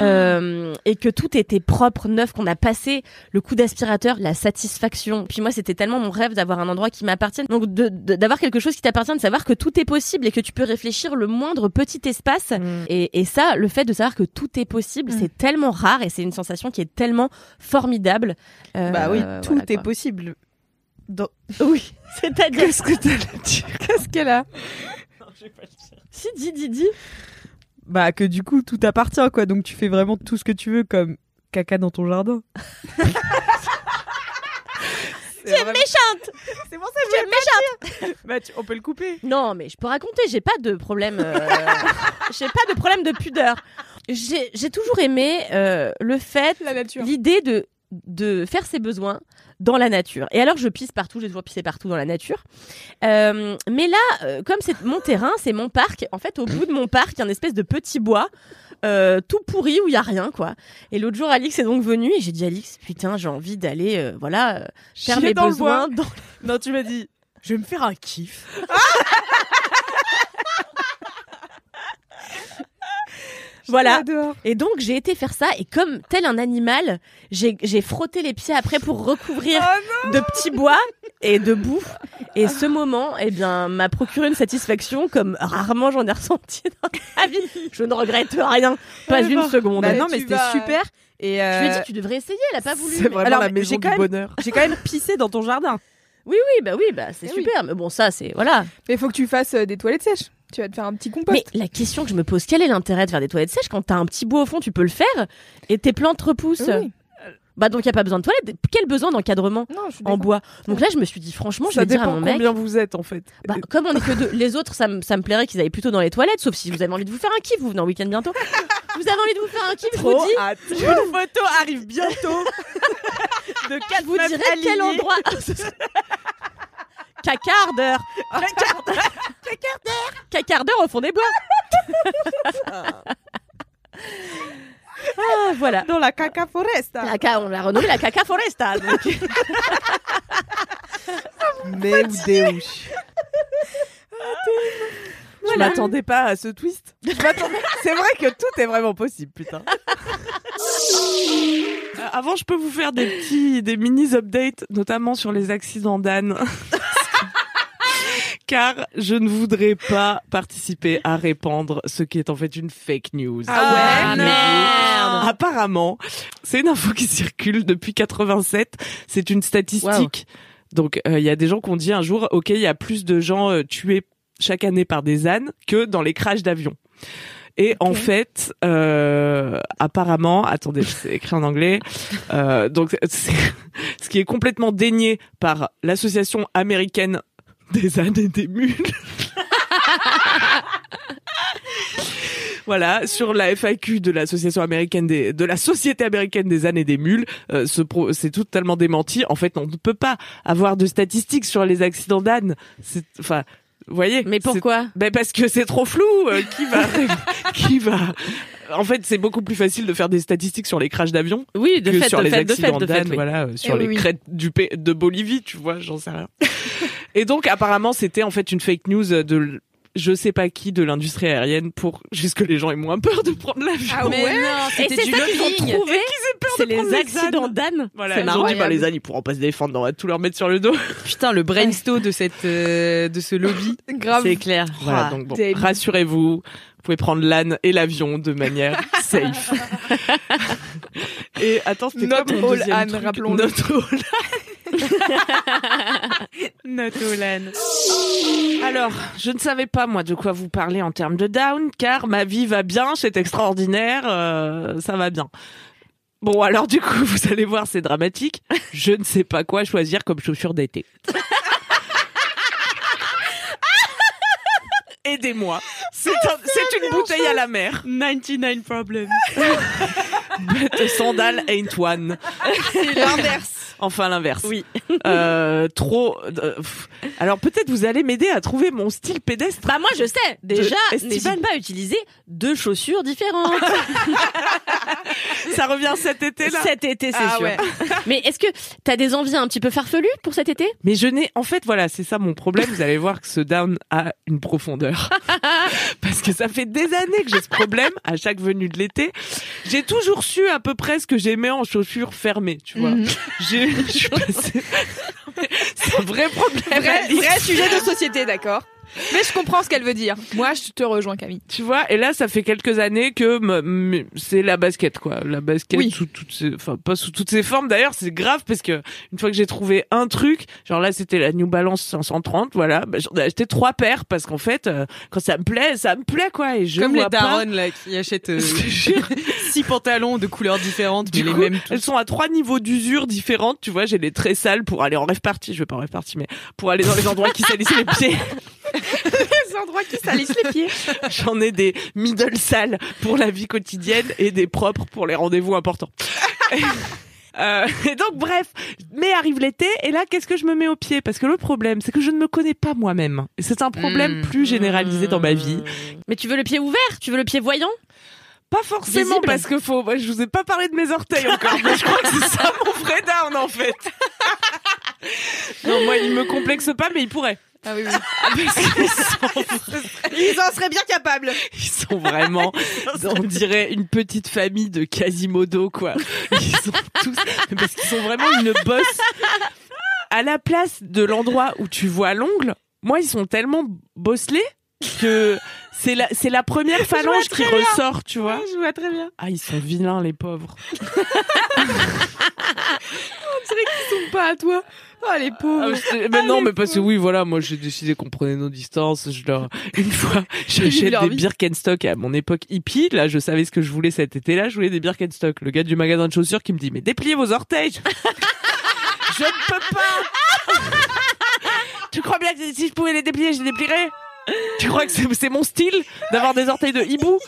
euh, et que tout était propre, neuf, qu'on a passé le coup d'aspirateur, la satisfaction. Puis moi, c'était tellement mon rêve d'avoir un endroit qui m'appartienne. Donc d'avoir quelque chose qui t'appartient, de savoir que tout est possible et que tu peux réfléchir le moindre petit espace. Et, et ça, le fait de savoir que tout est possible, c'est tellement rare et c'est une sensation qui est tellement formidable. Euh, Bah oui, tout voilà, est quoi. possible. Dans- Oui, c'est-à-dire. Qu'est-ce que dire? Qu'est-ce qu'elle a? Si, dis, dis, dis. Bah que du coup tout t'appartient quoi, donc tu fais vraiment tout ce que tu veux comme caca dans ton jardin. Tu es méchante C'est pour ça Tu es méchante Bah tu- on peut le couper. Non, mais je peux raconter, j'ai pas de problème. euh, j'ai pas de problème de pudeur. J'ai toujours aimé euh, le fait, La nature. l'idée de, de faire ses besoins dans la nature. Et alors, je pisse partout, j'ai toujours pissé partout dans la nature. Euh, mais là, comme c'est mon terrain, c'est mon parc, en fait, au bout de mon parc, il y a une espèce de petit bois. Euh, tout pourri où il y a rien quoi. Et l'autre jour Alix est donc venu et j'ai dit Alix putain j'ai envie d'aller euh, voilà euh, faire Chier mes dans le bois. dans Non, tu m'as dit je vais me faire un kiff. voilà. Et donc j'ai été faire ça et comme tel un animal, j'ai j'ai frotté les pieds après pour recouvrir Oh de petits bois et de bouffe. Et ce moment, eh bien, m'a procuré une satisfaction comme rarement j'en ai ressenti dans ma vie. Je ne regrette rien, pas une seconde. Bah non mais c'était vas- super et Je lui ai euh, dit tu devrais essayer, elle a pas voulu. C'est vraiment Alors, la mais maison j'ai du même- bonheur. j'ai quand même pissé dans ton jardin. Oui oui bah oui bah c'est Eh oui. super. Mais bon ça c'est voilà. Mais faut que tu fasses euh, des toilettes sèches. Tu vas te faire un petit compost. Mais la question que je me pose, quel est l'intérêt de faire des toilettes sèches quand t'as un petit bout au fond, tu peux le faire et tes plantes repoussent Oui. Bah donc il y a pas besoin de toilettes. Quel besoin d'encadrement en bois? Donc là, je me suis dit franchement, je vais dire à dépend mon mec. combien vous êtes en fait. Bah, comme on est que deux, les autres, ça, me- ça me plairait qu'ils aillent plutôt dans les toilettes, sauf si vous avez envie de vous faire un kiff, vous venez en week-end bientôt. vous avez envie de vous faire un kiff, je vous dis, hâte. Une photo arrive bientôt. de quatre vous dirai quel endroit. Cacard d'heure. Cacard d'heure au fond des bois. ah, voilà. Dans la caca foresta. La ca- on l'a renommé la caca foresta. donc. Mais ou Deus. Je m'attendais pas à ce twist. C'est vrai que tout est vraiment possible, putain. Euh, Avant, je peux vous faire des petits, des mini updates, notamment sur les accidents d'âne. Car je ne voudrais pas participer à répandre ce qui est en fait une fake news. Ah ouais, Mais- merde. Apparemment, c'est une info qui circule depuis 87. C'est une statistique. Donc, euh, il y a des gens qui ont dit un jour, ok, il y a plus de gens euh, tués chaque année par des ânes que dans les crashs d'avions. Et en fait, euh, apparemment, attendez, c'est écrit en anglais. Euh, donc, ce qui est complètement dénié par l'association américaine des ânes et des mules. Voilà, sur la FAQ de l'association américaine des, de la société américaine des ânes et des mules, euh, ce pro- c'est totalement démenti. En fait, on ne peut pas avoir de statistiques sur les accidents d'ânes. C'est, enfin, vous voyez. Mais pourquoi? Ben parce que c'est trop flou. euh, qui va, qui va. En fait, c'est beaucoup plus facile de faire des statistiques sur les crashs d'avion Oui, de que fait, sur de les fait, de fait, accidents de fait. d'ânes, oui. voilà, euh, sur Eh les oui. crêtes du P- de Bolivie, tu vois, j'en sais rien. Et donc, apparemment, c'était en fait une fake news de je sais pas qui de l'industrie aérienne pour juste que les gens aient moins peur de prendre l'avion. Ah ouais Et c'était c'est du ça qu'ils ont lobbying. trouvé. C'est de prendre les les accidents d'âne. Voilà, c'est ils marrant. ont dit, bah, les ânes, ils pourront pas se défendre, on va tout leur mettre sur le dos. Putain, le brainstorm de cette euh, de ce lobby. Grave. C'est clair. Voilà, Ah, donc bon, rassurez-vous, vous pouvez prendre l'âne et l'avion de manière safe. et attends, c'était Not quoi mon all deuxième âne, truc rappelons-le. Not all Not all âne. Alors, je ne savais pas moi de quoi vous parler en termes de down, car ma vie va bien, c'est extraordinaire, euh, ça va bien. Bon, alors du coup, vous allez voir, c'est dramatique. Je ne sais pas quoi choisir comme chaussures d'été. Aidez-moi. C'est un- c'est une bouteille à la mer. 99 problems. But a sandal ain't one. C'est l'inverse. Enfin l'inverse. Oui. Euh, trop. euh. Alors peut-être vous allez m'aider à trouver mon style pédestre. Bah moi je sais. Déjà, n'hésite pas à utiliser deux chaussures différentes. Ça revient cet été là. cet été, c'est Ah sûr. ouais. Mais est-ce que t'as des envies un petit peu farfelues pour cet été? Mais je n'ai, en fait, voilà, c'est ça mon problème. Vous allez voir que ce down a une profondeur. Parce que ça fait des années que j'ai ce problème à chaque venue de l'été. J'ai toujours su à peu près ce que j'aimais en chaussures fermées, tu vois. Mhm. J'ai, je suis passée- C'est un vrai problème. Vrai, vrai sujet de société, d'accord. Mais je comprends ce qu'elle veut dire. Moi, je te rejoins, Camille. Tu vois, et là, ça fait quelques années que c'est la basket, quoi. La basket Oui. sous toutes ses, enfin, pas sous toutes ses formes. D'ailleurs, c'est grave parce que une fois que j'ai trouvé un truc, genre là, c'était la New Balance 530, voilà, bah, j'en ai acheté trois paires parce qu'en fait, euh, quand ça me plaît, ça me plaît, quoi. Et je Comme les vois pas. darons là qui achètent euh, six pantalons de couleurs différentes mais Du les coup, mêmes tous. elles sont à trois niveaux d'usure différentes. Tu vois, j'ai les très sales pour aller en rêve party. Je vais pas en rêve party, mais pour aller dans les endroits qui salissent les pieds. Les endroits qui salissent les pieds. J'en ai des middle sales pour la vie quotidienne et des propres pour les rendez-vous importants. Euh, et donc bref, mais arrive l'été et là qu'est-ce que je me mets au pied? Parce que le problème c'est que je ne me connais pas moi-même. Et c'est un problème Mm. plus généralisé dans ma vie. Mais tu veux le pied ouvert? Tu veux le pied voyant? Pas forcément Visible? parce que faut. Je vous ai pas parlé de mes orteils encore, mais je crois que c'est ça mon vrai down en fait. non, moi il me complexe pas, mais il pourrait. Ah oui, oui. Qu'ils Ils en seraient bien capables. ils sont vraiment, on dirait une petite famille de Quasimodo quoi. Ils sont tous, parce qu'ils sont vraiment une bosse. À la place de l'endroit où tu vois l'ongle, moi ils sont tellement bosselés que c'est la, c'est la première phalange qui ressort, tu vois. je vois très bien. Ah, ils sont vilains, les pauvres. Ils sont pas à toi. Oh les pauvres. Ah, mais non, mais parce que oui, voilà, moi j'ai décidé qu'on prenait nos distances. Je leur, une fois, j'achète des. Birkenstock à mon époque hippie. Là, je savais ce que je voulais cet été-là. Je voulais des Birkenstock. Le gars du magasin de chaussures qui me dit, mais dépliez vos orteils. je ne peux pas. tu crois bien que si je pouvais les déplier, je les déplierais? Tu crois que c'est mon style d'avoir des orteils de hibou?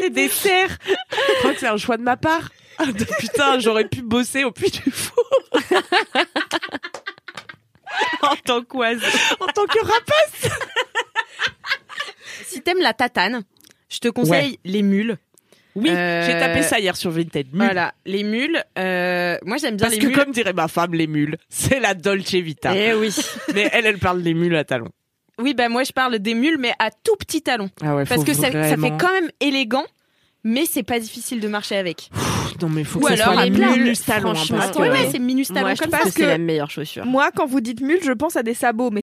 C'est des cerfs. Tu crois que c'est un choix de ma part? Ah, Putain, j'aurais pu bosser au puits du four En tant qu'oise. en tant que rapace. Si t'aimes la tatane, je te conseille les mules. Oui, Euh, j'ai tapé ça hier sur Vinted. Mules. Voilà, les mules. euh, moi j'aime bien Parce les que mules. comme dirait ma femme, les mules, c'est la Dolce Vita. Eh oui. Mais elle, elle parle des mules à talons. Oui, bah moi je parle des mules, mais à tout petit talon. Ah ouais, Parce que ça, ça fait quand même élégant, mais c'est pas difficile de marcher avec. Non mais faut Ou que ça alors soit les minus talons. hein, franchement, parce que- Ouais, c'est minus talon Moi, je comme trouve ça. que c'est la meilleure chaussure. Moi, quand vous dites mule, je pense à des sabots, mais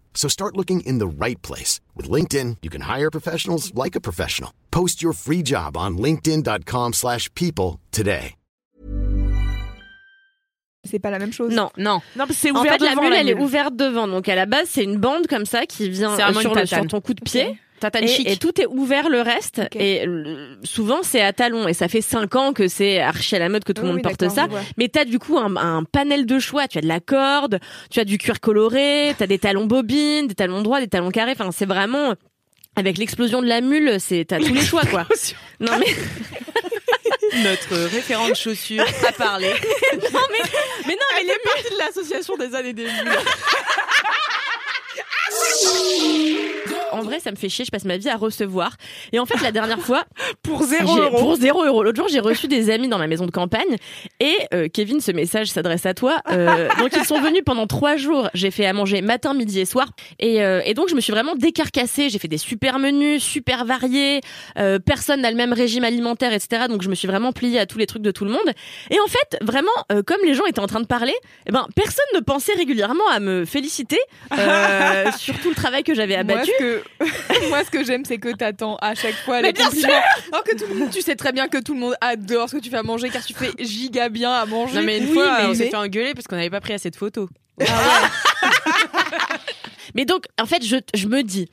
So start looking in the right place. With LinkedIn, you can hire professionals like a professional. Post your free job on linkedin.com/people slash people today. c'est pas la même chose. Non. Non. Non, mais c'est En ouvert fait, la devant, mule, la elle est mule. ouverte devant. Donc, à la base, c'est une bande comme ça qui vient sur, le- sur ton coup de pied. Tatane Et, chic. et tout est ouvert le reste. Et le- souvent, c'est à talons. Et ça fait cinq ans que c'est archi à la mode que tout le Oui, monde porte ça. Mais t'as du coup un, un panel de choix. Tu as de la corde, tu as du cuir coloré, t'as des talons bobines, des talons droits, des talons carrés. Enfin, c'est vraiment avec l'explosion de la mule, c'est t'as tous les choix quoi. Non mais Notre référent de chaussures a parlé. mais non mais les partie de l'association des années des mules. En vrai, ça me fait chier. Je passe ma vie à recevoir. Et en fait, la dernière fois, pour zéro euro. Pour zéro euro. L'autre jour, j'ai reçu des amis dans ma maison de campagne et euh, Kevin, ce message s'adresse à toi. Euh, donc ils sont venus pendant trois jours. J'ai fait à manger matin, midi et soir et, euh, et donc je me suis vraiment décarcassée. J'ai fait des super menus, super variés. Euh, personne n'a le même régime alimentaire, etc. Donc je me suis vraiment pliée à tous les trucs de tout le monde. Et en fait, vraiment, euh, comme les gens étaient en train de parler, eh ben personne ne pensait régulièrement à me féliciter euh, sur tout le travail que j'avais Moi, abattu. ce que, moi, ce que j'aime, c'est que t'attends à chaque fois les compliments. Alors que tout le monde, tu sais très bien que tout le monde adore ce que tu fais à manger car tu fais giga bien à manger. Non mais une Oui, fois, mais- on s'est fait engueuler parce qu'on n'avait pas pris assez de photos. Mais donc, en fait, je, je me dis.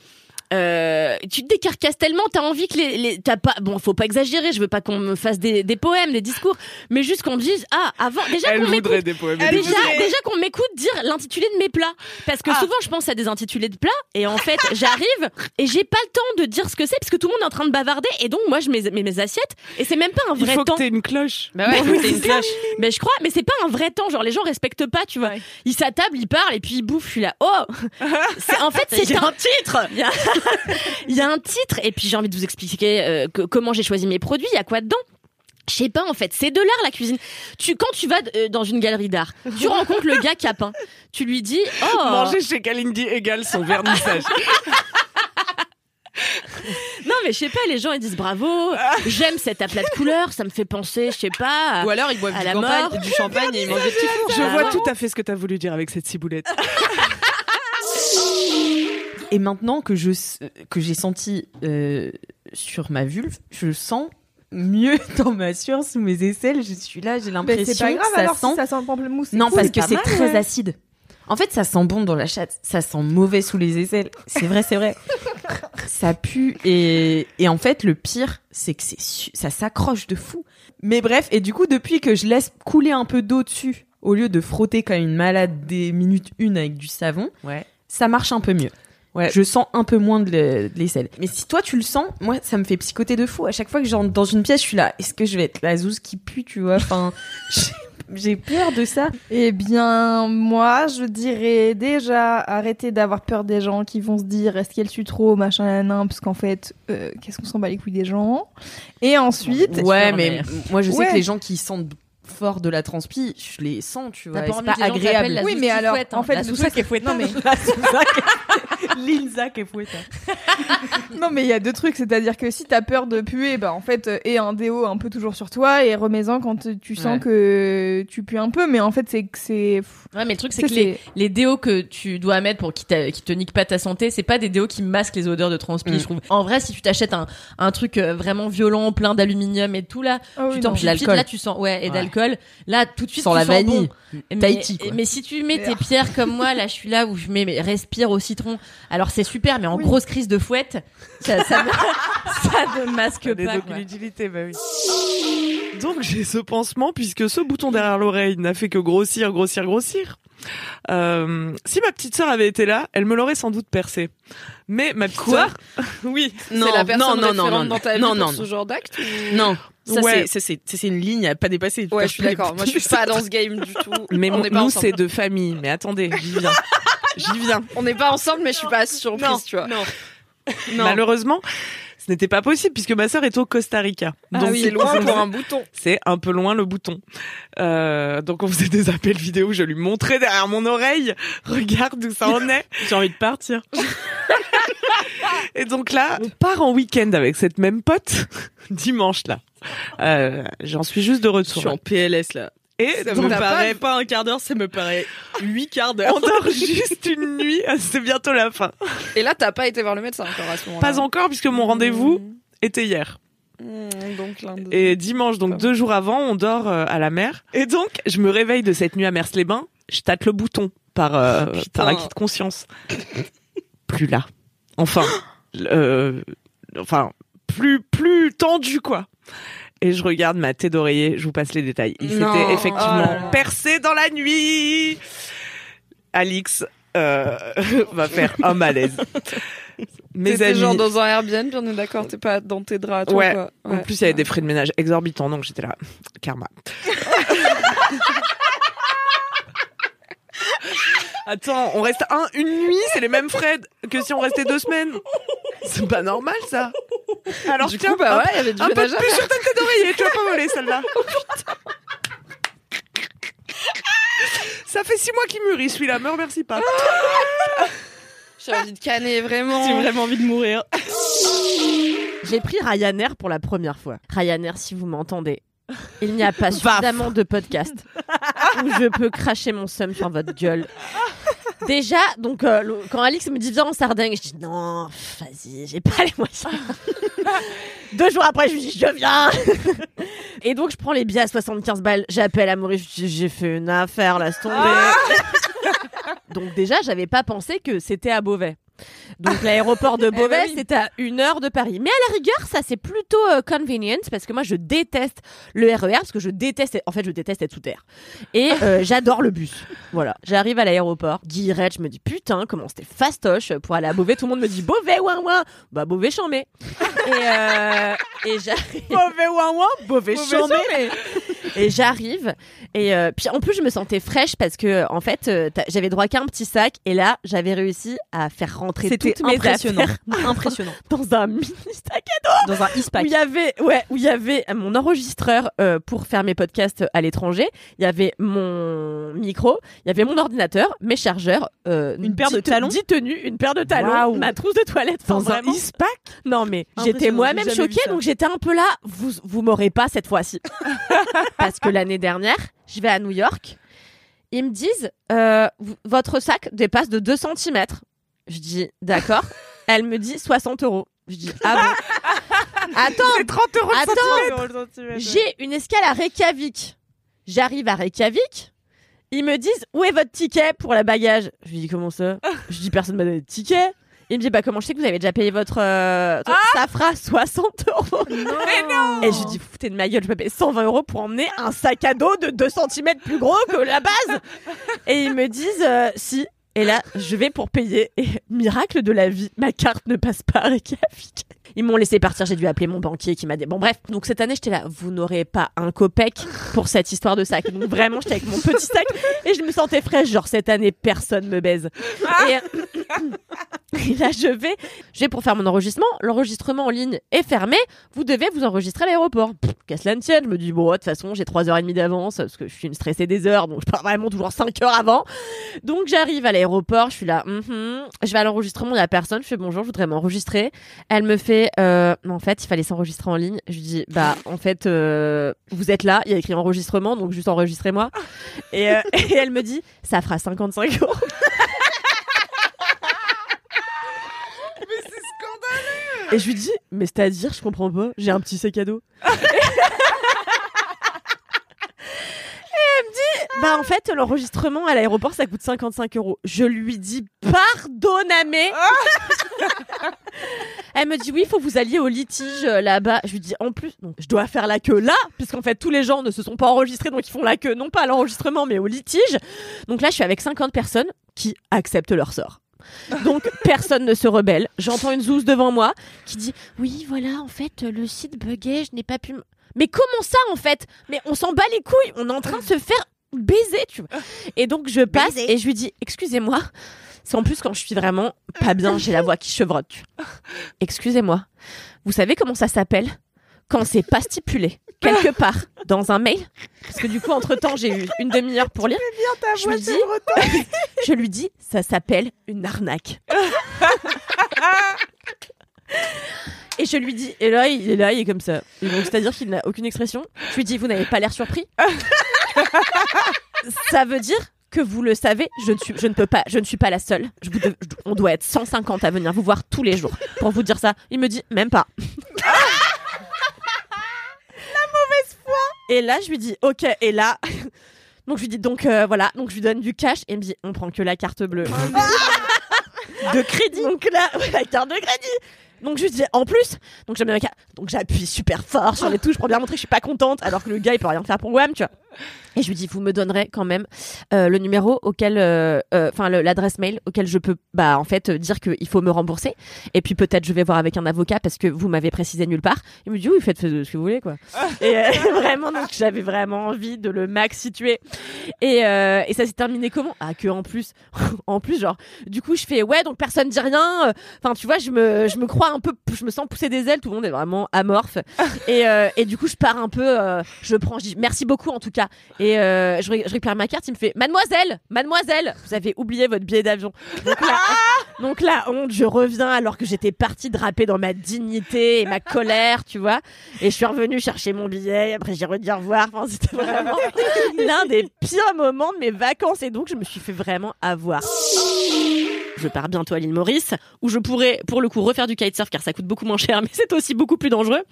Euh, tu te décarcasses tellement, t'as envie que les, les t'as pas, bon, faut pas exagérer, je veux pas qu'on me fasse des, des poèmes, des discours, mais juste qu'on me dise, ah, avant, déjà qu'on m'écoute, voudrait des poèmes. Elle déjà, voudrait. déjà qu'on m'écoute dire l'intitulé de mes plats, parce que Ah. souvent je pense à des intitulés de plats, et en fait, j'arrive et j'ai pas le temps de dire ce que c'est, parce que tout le monde est en train de bavarder, et donc moi je mets mes, mes assiettes, et c'est même pas un Il vrai faut temps. que t'aies une cloche. Bah ouais, faut que t'aies une cloche. Mais je crois, mais c'est pas un vrai temps. Genre les gens respectent pas, tu vois. Ouais. Ils s'attablent, ils parlent et puis ils bouffent. Je suis là, oh. C'est en fait c'est un titre. Il y, a... un titre et puis j'ai envie de vous expliquer euh, que- comment j'ai choisi mes produits. Il y a quoi dedans? Je sais pas en fait, c'est de l'art la cuisine. Tu quand tu vas euh, dans une galerie d'art, tu rencontres le gars qui a peint. Tu lui dis "Oh, Manger chez Kalindi égale son vernissage. non mais je sais pas, les gens ils disent bravo, j'aime cet aplat de couleurs, ça me fait penser, je sais pas, Ou alors ils boivent À du, la campagne- mort. du champagne et ils mangent des petits. Je Ah vois tout à fait ce que t'as voulu dire avec cette ciboulette. Et maintenant que je que j'ai senti euh, sur ma vulve, je sens mieux dans ma sueur sous mes aisselles. Je suis là, j'ai Mais l'impression c'est pas grave que ça alors sent. si ça sent le pamplemousse. Non, cool, parce que c'est très ouais. acide. En fait, ça sent bon dans la chatte. Ça sent mauvais sous les aisselles. C'est vrai, c'est vrai. ça pue et et en fait, le pire, c'est que c'est ça s'accroche de fou. Mais bref, et du coup, depuis que je laisse couler un peu d'eau dessus, au lieu de frotter comme une malade des minutes une avec du savon, Ouais. ça marche un peu mieux. Ouais. je sens un peu moins de l'ai- de l'aisselle. Mais si toi tu le sens, moi ça me fait psychoter de fou. À chaque fois que j'entre dans une pièce, je suis là, est-ce que je vais être la zouze qui pue, tu vois? Enfin, j'ai- j'ai peur de ça. Eh bien, moi, je dirais déjà arrêter d'avoir peur des gens qui vont se dire est-ce qu'elle tue trop, machin, nan, parce qu'en fait, euh, qu'est-ce qu'on s'en bat les couilles des gens? Et ensuite, Ouais, mais mais- moi je sais Ouais. que les gens qui sentent fort de la transpi, je les sens, tu vois. Et C'est pas agréable. Oui, mais alors, hein. en fait, la truc- qui est fouette. non mais Linza qui est fouette. non mais il y a deux trucs, c'est-à-dire que si t'as peur de puer, bah en fait, euh, aie un déo un peu toujours sur toi et remets-en quand tu sens que tu pues un peu, mais en fait c'est que c'est Ouais, mais le truc, c'est que les, les déos que tu dois mettre pour qui, qui te niquent pas ta santé, c'est pas des déos qui masquent les odeurs de transpi, Mm. je trouve. En vrai, si tu t'achètes un, un truc euh, vraiment violent, plein d'aluminium et tout, là, Ah tu t'en là, tu sens, ouais, et Ouais. Là, tout de suite, Sans tu la sens vanille. bon. Mais, Tahiti, quoi. mais si tu mets tes pierres comme moi, là, je suis là où je mets mes respire au citron. Alors c'est super, mais en Oui. grosse crise de fouette, ça, ça, ne, ça ne masque pas. aucune quoi. utilité, bah oui. Donc j'ai ce pansement puisque ce bouton derrière l'oreille n'a fait que grossir, grossir, grossir. Euh, si ma petite sœur avait été là, elle me l'aurait sans doute percé. Mais ma petite Quoi sœur, oui, Non, c'est la personne non, non, non, référente non, dans ta vie non, pour non, ce non. genre d'acte ou- Non, ça Ouais. c'est une ligne à pas dépasser. Ouais, je suis d'accord. Moi, je suis pas dans ce game du tout. mais on pas nous c'est de famille. Mais attendez, j'y viens, j'y viens. On n'est pas ensemble, mais je suis pas surprise, Non, tu vois. non. Non. Malheureusement, ce n'était pas possible puisque ma sœur est au Costa Rica. Ah Donc oui, c'est loin pour un bouton. C'est un peu loin le bouton. Euh, donc on faisait des appels vidéo, je lui montrais derrière mon oreille, regarde où ça en est. J'ai envie de partir. Et donc là, on part en week-end avec cette même pote dimanche là. Euh, J'en suis juste de Je retour. suis en PLS là. Et Ça me paraît pas un quart d'heure, ça me paraît huit quarts d'heure. on dort juste une nuit, c'est bientôt la fin. Et là, t'as pas été voir le médecin encore à ce moment-là. Pas encore puisque mon rendez-vous était hier. Mmh, donc Et dimanche, donc deux jours avant, on dort euh, à la mer. Et donc, je me réveille de cette nuit à Mers-les-Bains, je tâte le bouton par, euh, par acquis de conscience. Plus là. Enfin, euh, enfin, plus, plus tendu, quoi. Et je regarde ma tête d'oreiller, je vous passe les détails. Il s'était effectivement Oh là là. percé dans la nuit. Alix euh, va faire un malaise. Mes amis. genre dans un Airbnb, on est d'accord, t'es pas dans tes draps, toi, Ouais. quoi. En plus, il y avait des frais de ménage exorbitants, donc j'étais là. Karma. Attends, on reste un, une nuit, c'est les mêmes frais que si on restait deux semaines. C'est pas normal, ça. Alors, Du tiens, coup, bah ouais, il y avait du un peu de plus sur ta tête d'oreiller, tu vas pas voler celle-là. Ça fait six mois qu'il mûrit, celui-là, me remercie pas. J'ai envie de canner, vraiment. J'ai vraiment envie de mourir. J'ai pris Ryanair pour la première fois. Ryanair, si vous m'entendez, il n'y a pas suffisamment de podcasts où je peux cracher mon seum sur votre gueule. Déjà, donc euh, le- quand Alix me dit viens en Sardaigne, je dis non, pff, vas-y, j'ai pas les moyens. Deux jours après, je lui dis je viens. Et donc je prends les billets à 75 balles, j'appelle à Maurice, je dis j'ai fait une affaire, laisse tomber. donc déjà, j'avais pas pensé que c'était à Beauvais. Donc l'aéroport de Beauvais, oui. c'est à une heure de Paris. Mais à la rigueur, ça c'est plutôt euh, convenient parce que moi je déteste le RER parce que je déteste, en fait je déteste être sous terre. Et euh, j'adore le bus. Voilà, j'arrive à l'aéroport, Guillerette, je me dis putain comment c'était fastoche pour aller à Beauvais. Tout le monde me dit Beauvais ouin ouin, bah Beauvais chambé. Et euh, et j'arrive. Mauvais ouin ouin, mauvais chambé. Et j'arrive et euh, puis en plus je me sentais fraîche parce que en fait j'avais droit qu'à un petit sac et là j'avais réussi à faire rentrer C'était toutes mes impressionnant. affaires Impressionnant. dans un mini sac à dos Dans un où e-pack. il y avait ouais où il y avait mon enregistreur euh, pour faire mes podcasts à l'étranger. Il y avait mon micro. Il y avait mon ordinateur mes chargeurs euh, Une paire de talons. dix tenues une paire de talons Waouh. ma trousse de toilette enfin, Dans un ispac non mais j'étais moi-même choquée donc j'étais un peu là vous vous m'aurez pas cette fois-ci. Parce que l'année dernière je vais à New York. Ils me disent euh, votre sac dépasse de 2 cm je dis d'accord elle me dit 60 euros je dis ah bon attends C'est 30 euros Attends. j'ai une escale à Reykjavik. J'arrive à Reykjavik. Ils me disent où est votre ticket pour le bagage? Je lui dis comment ça? Je dis personne m'a donné de ticket. Il me dit bah comment je sais que vous avez déjà payé votre euh, ça fera 60 euros. Mais non Et je lui dis foutez de ma gueule, je peux payer 120 euros pour emmener un sac à dos de 2 cm plus gros que la base. Et ils me disent euh, si. Et là, je vais pour payer. Et miracle de la vie, ma carte ne passe pas avec Ils m'ont laissé partir, j'ai dû appeler mon banquier qui m'a dit bon bref. Donc cette année, j'étais là, vous n'aurez pas un copec pour cette histoire de sac. Donc vraiment, j'étais avec mon petit sac et je me sentais fraîche, genre cette année personne me baise. Et, et là, je vais, je vais pour faire mon enregistrement. L'enregistrement en ligne est fermé. Vous devez vous enregistrer à l'aéroport. Qu'à cela ne tienne, je me dis bon, de toute façon, j'ai trois heures et demie d'avance parce que je suis une stressée des heures, donc je pars vraiment toujours 5 heures avant. Donc j'arrive à l'aéroport, je suis là, mhm. je vais à l'enregistrement, il y a personne, je fais bonjour, je voudrais m'enregistrer. Elle me fait, euh, en fait, il fallait s'enregistrer en ligne. Je lui dis, bah en fait, euh, vous êtes là, il y a écrit enregistrement, donc juste enregistrez-moi. Et, euh, et elle me dit, ça fera 55 euros. Mais c'est scandaleux Et je lui dis, mais c'est-à-dire, je comprends pas, j'ai un petit sac à dos. bah en fait, l'enregistrement à l'aéroport, ça coûte 55 euros. Je lui dis, pardonname. Elle me dit, oui, il faut que vous alliez au litige euh, là-bas. Je lui dis, en plus, donc, je dois faire la queue là, puisqu'en fait, tous les gens ne se sont pas enregistrés, donc ils font la queue, non pas à l'enregistrement, mais au litige. Donc là, je suis avec 50 personnes qui acceptent leur sort. Donc personne ne se rebelle. J'entends une zouze devant moi qui dit oui voilà en fait le site buguait, je n'ai pas pu. m- Mais comment ça en fait? Mais on s'en bat les couilles. On est en train de se faire baiser, tu vois. Et donc je passe et je lui dis excusez-moi. C'est en plus quand je suis vraiment pas bien, j'ai la voix qui chevrotte. Excusez-moi. Vous savez comment ça s'appelle? Quand c'est pas stipulé quelque part dans un mail Parce que du coup entre temps j'ai eu une demi-heure pour lire. ta Je voix lui dis-. Je lui dis, ça s'appelle une arnaque. Et je lui dis, et là, il est là, il est comme ça. Et donc, c'est-à-dire qu'il n'a aucune expression. Je lui dis, vous n'avez pas l'air surpris. ça veut dire que vous le savez, je ne suis, je ne peux pas, je ne suis pas la seule. Je vous de- je- on doit être 150 à venir vous voir tous les jours pour vous dire ça. Il me dit, même pas. Et là, je lui dis, ok. Et là, donc je lui dis, donc euh, voilà, donc je lui donne du cash et il me dit, on prend que la carte bleue. de crédit. Donc là, la carte de crédit. Donc dis, en plus, donc j'appuie super fort sur les touches pour bien montrer que je suis pas contente, alors que le gars il peut rien faire pour WAM, tu vois. Et je lui dis, vous me donnerez quand même euh, le numéro auquel, euh, euh, enfin l'adresse mail auquel je peux, bah en fait dire qu'il faut me rembourser. Et puis peut-être je vais voir avec un avocat parce que vous m'avez précisé nulle part. Il me dit oui, faites ce que vous voulez quoi. et vraiment donc j'avais vraiment envie de le max situer. Et, et ça s'est terminé comment? Ah que en plus, en plus genre, du coup je fais ouais donc personne dit rien. Enfin tu vois je me, je me crois un peu, je me sens pousser des ailes. Tout le monde est vraiment amorphe. et, et du coup je pars un peu, je prends, je dis merci beaucoup en tout cas. Et euh, je, ré- je récupère ma carte, il me fait Mademoiselle, Mademoiselle, vous avez oublié votre billet d'avion. Donc la honte, je reviens alors que j'étais partie draper dans ma dignité et ma colère, tu vois. Et je suis revenue chercher mon billet. et Après j'ai redit au revoir. Enfin, c'était vraiment l'un des pires moments de mes vacances. Et donc je me suis fait vraiment avoir. Je pars bientôt à l'île Maurice, où je pourrais, pour le coup, refaire du kitesurf, car ça coûte beaucoup moins cher, mais c'est aussi beaucoup plus dangereux.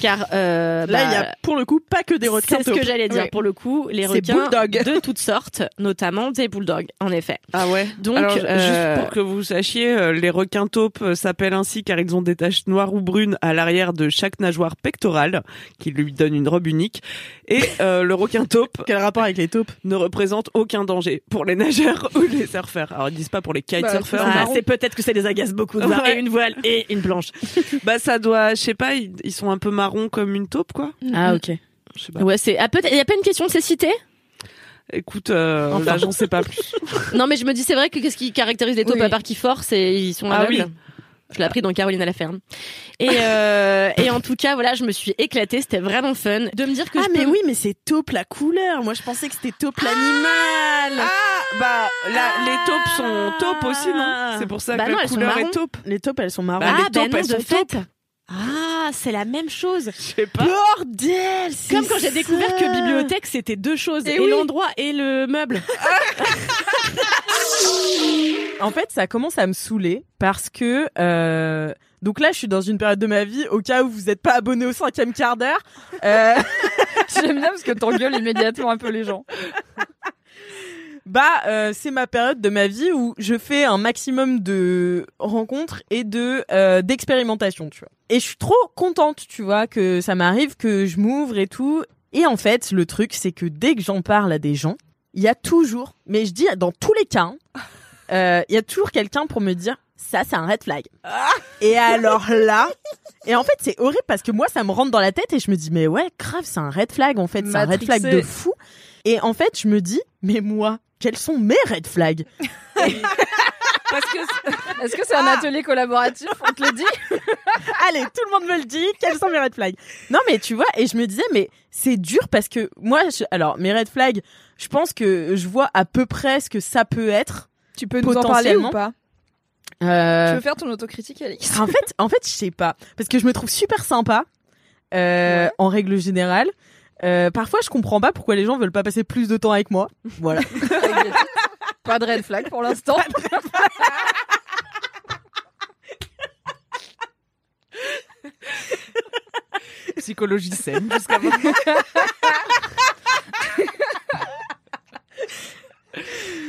Car euh, Là, il y bah, a pour le coup pas que des requins. c'est ce que j'allais dire. Pour le coup, les requins bulldog. de toutes sortes, notamment des bulldogs, en effet. Ah ouais. Donc, Alors, euh, juste pour que vous sachiez, euh, les requins taupes euh, s'appellent ainsi car ils ont des taches noires ou brunes à l'arrière de chaque nageoire pectorale, qui lui donne une robe unique. Et euh, le requin taupe. Quel rapport avec les taupes? Ne représente aucun danger pour les nageurs ou les surfeurs. Alors ils disent pas pour les kitesurfers. Ah, c'est peut-être que ça les agace beaucoup de voir Ouais. et une voile et une planche. bah ça doit, je sais pas, ils, ils sont un peu marrons comme une taupe quoi. Ah ok. Je sais pas. Ouais, c'est ah, peut-être il y a pas une question de cécité? Écoute, euh, Enfin. là j'en sais pas plus. Non, mais je me dis c'est vrai que qu'est-ce qui caractérise les taupes Oui. à part qu'ils forcent et ils sont Ah aveugles? oui. Je l'ai appris dans Caroline à la ferme. Et euh, et en tout cas voilà, je me suis éclatée, c'était vraiment fun de me dire que ah je mais peux- oui, mais c'est taupe la couleur. Moi je pensais que c'était taupe l'animal. Ah bah là les taupes sont taupes aussi non? C'est pour ça Bah que non, la couleur est taupe. Les taupes elles sont marron. ah, les bah taupes non, elles de sont fait. taupes. Ah, c'est la même chose. Je sais pas. Bordel Comme quand j'ai découvert que bibliothèque c'était deux choses, et, oui. l'endroit et le meuble. En fait, ça commence à me saouler parce que euh, donc là, je suis dans une période de ma vie au cas où vous n'êtes pas abonné au cinquième quart d'heure. Euh, J'aime bien parce que t'engueules immédiatement un peu les gens. bah, euh, c'est ma période de ma vie où je fais un maximum de rencontres et de euh, d'expérimentation, tu vois. Et je suis trop contente, tu vois, que ça m'arrive, que je m'ouvre et tout. Et en fait, le truc, c'est que dès que j'en parle à des gens, il y a toujours, mais je dis dans tous les cas, hein, euh, il y a toujours quelqu'un pour me dire ça c'est un red flag. Et alors là, et en fait c'est horrible parce que moi ça me rentre dans la tête et je me dis mais ouais grave c'est un red flag en fait, c'est un red flag de fou. Et en fait je me dis mais moi quels sont mes red flags? Parce que c'est- est-ce que c'est un atelier collaboratif On te le dit? Allez, tout le monde me le dit, quels sont mes red flags? Non mais tu vois, et je me disais, mais c'est dur parce que moi, je- alors mes red flags, je pense que je vois à peu près ce que ça peut être. Tu peux nous en parler ou pas Euh, Tu veux faire ton autocritique, Alix en fait, en fait, je sais pas, parce que je me trouve super sympa euh, en règle générale. Euh, parfois, je comprends pas pourquoi les gens veulent pas passer plus de temps avec moi. Voilà. Pas de red flag pour l'instant. Psychologie saine jusqu'à maintenant.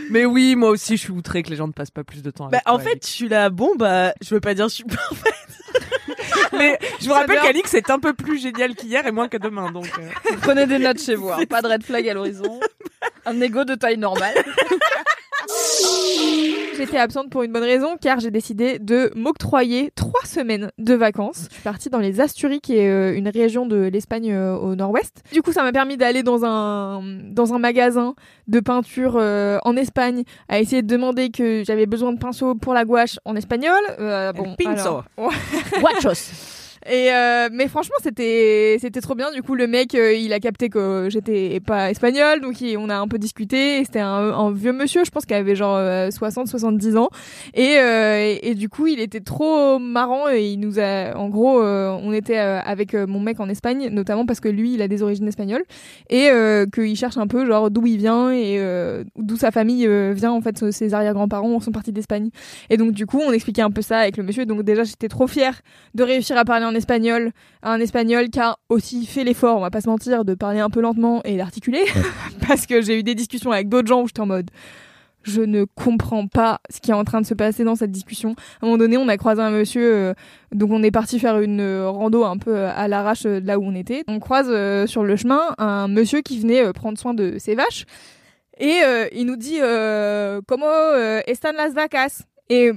Mais oui, moi aussi, je suis outré que les gens ne passent pas plus de temps avec Bah, en fait, je suis là, bon, bah, je veux pas dire je suis Mais je vous rappelle qu'Alix est un peu plus génial qu'hier et moins que demain, donc. euh. Prenez des notes chez vous. hein. Pas de red flag à l'horizon. Un ego de taille normale. J'étais absente pour une bonne raison car j'ai décidé de m'octroyer trois semaines de vacances. Je suis partie dans les Asturies qui est euh, une région de l'Espagne euh, au nord-ouest. Du coup, ça m'a permis d'aller dans un dans un magasin de peinture euh, en Espagne à essayer de demander que j'avais besoin de pinceaux pour la gouache en espagnol. Euh, bon, pinceau. alors- Guachos. Et euh, mais franchement, c'était c'était trop bien. Du coup, le mec, euh, il a capté que j'étais pas espagnole, donc on a un peu discuté. Et C'était un, vieux monsieur, je pense qu'il avait genre 60, 70 ans. Et, euh, et, et du coup, il était trop marrant et il nous a, en gros, euh, on était euh, avec euh, mon mec en Espagne, notamment parce que lui, il a des origines espagnoles et euh, qu'il cherche un peu genre d'où il vient et euh, d'où sa famille euh, vient. En fait, ses arrière-grands-parents sont partis d'Espagne. Et donc, du coup, on expliquait un peu ça avec le monsieur. Donc déjà, j'étais trop fière de réussir à parler en espagnol, un espagnol qui a aussi fait l'effort, on va pas se mentir, de parler un peu lentement et d'articuler, parce que j'ai eu des discussions avec d'autres gens où j'étais en mode je ne comprends pas ce qui est en train de se passer dans cette discussion. À un moment donné, on a croisé un monsieur, euh, donc on est parti faire une euh, rando un peu à l'arrache euh, de là où on était. On croise euh, sur le chemin un monsieur qui venait euh, prendre soin de ses vaches et euh, il nous dit euh, comment euh, están las vacas et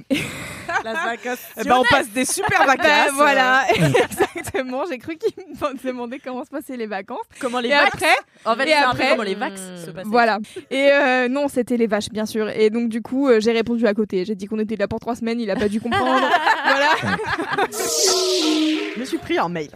ben, on passe des super Ben, vacances. voilà, exactement. J'ai cru qu'il me demandait comment se passaient les vacances. Comment les Et vax après, En fait, et après- comment les vax se passaient. voilà. Et euh, non, c'était les vaches, bien sûr. Et donc du coup, euh, j'ai répondu à côté. J'ai dit qu'on était là pour trois semaines. Il a pas dû comprendre. voilà. Je me suis pris un mail.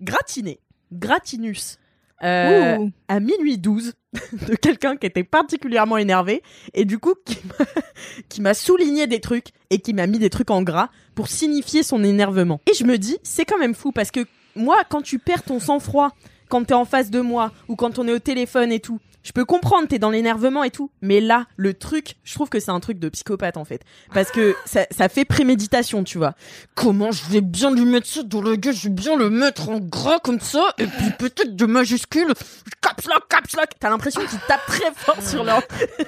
Gratiné. Gratinus. Euh, à minuit 12 de quelqu'un qui était particulièrement énervé et du coup qui m'a- qui m'a souligné des trucs et qui m'a mis des trucs en gras pour signifier son énervement. Et je me dis, c'est quand même fou parce que moi, quand tu perds ton sang-froid, quand t'es en face de moi ou quand on est au téléphone et tout, je peux comprendre, t'es dans l'énervement et tout. Mais là, le truc, je trouve que c'est un truc de psychopathe en fait. Parce que ça, ça fait préméditation, tu vois. Comment je vais bien lui mettre ça dans la gueule, je vais bien le mettre en gras comme ça, et puis peut-être de majuscule, caps lock, caps lock. T'as l'impression qu'ils tapent très fort sur leur...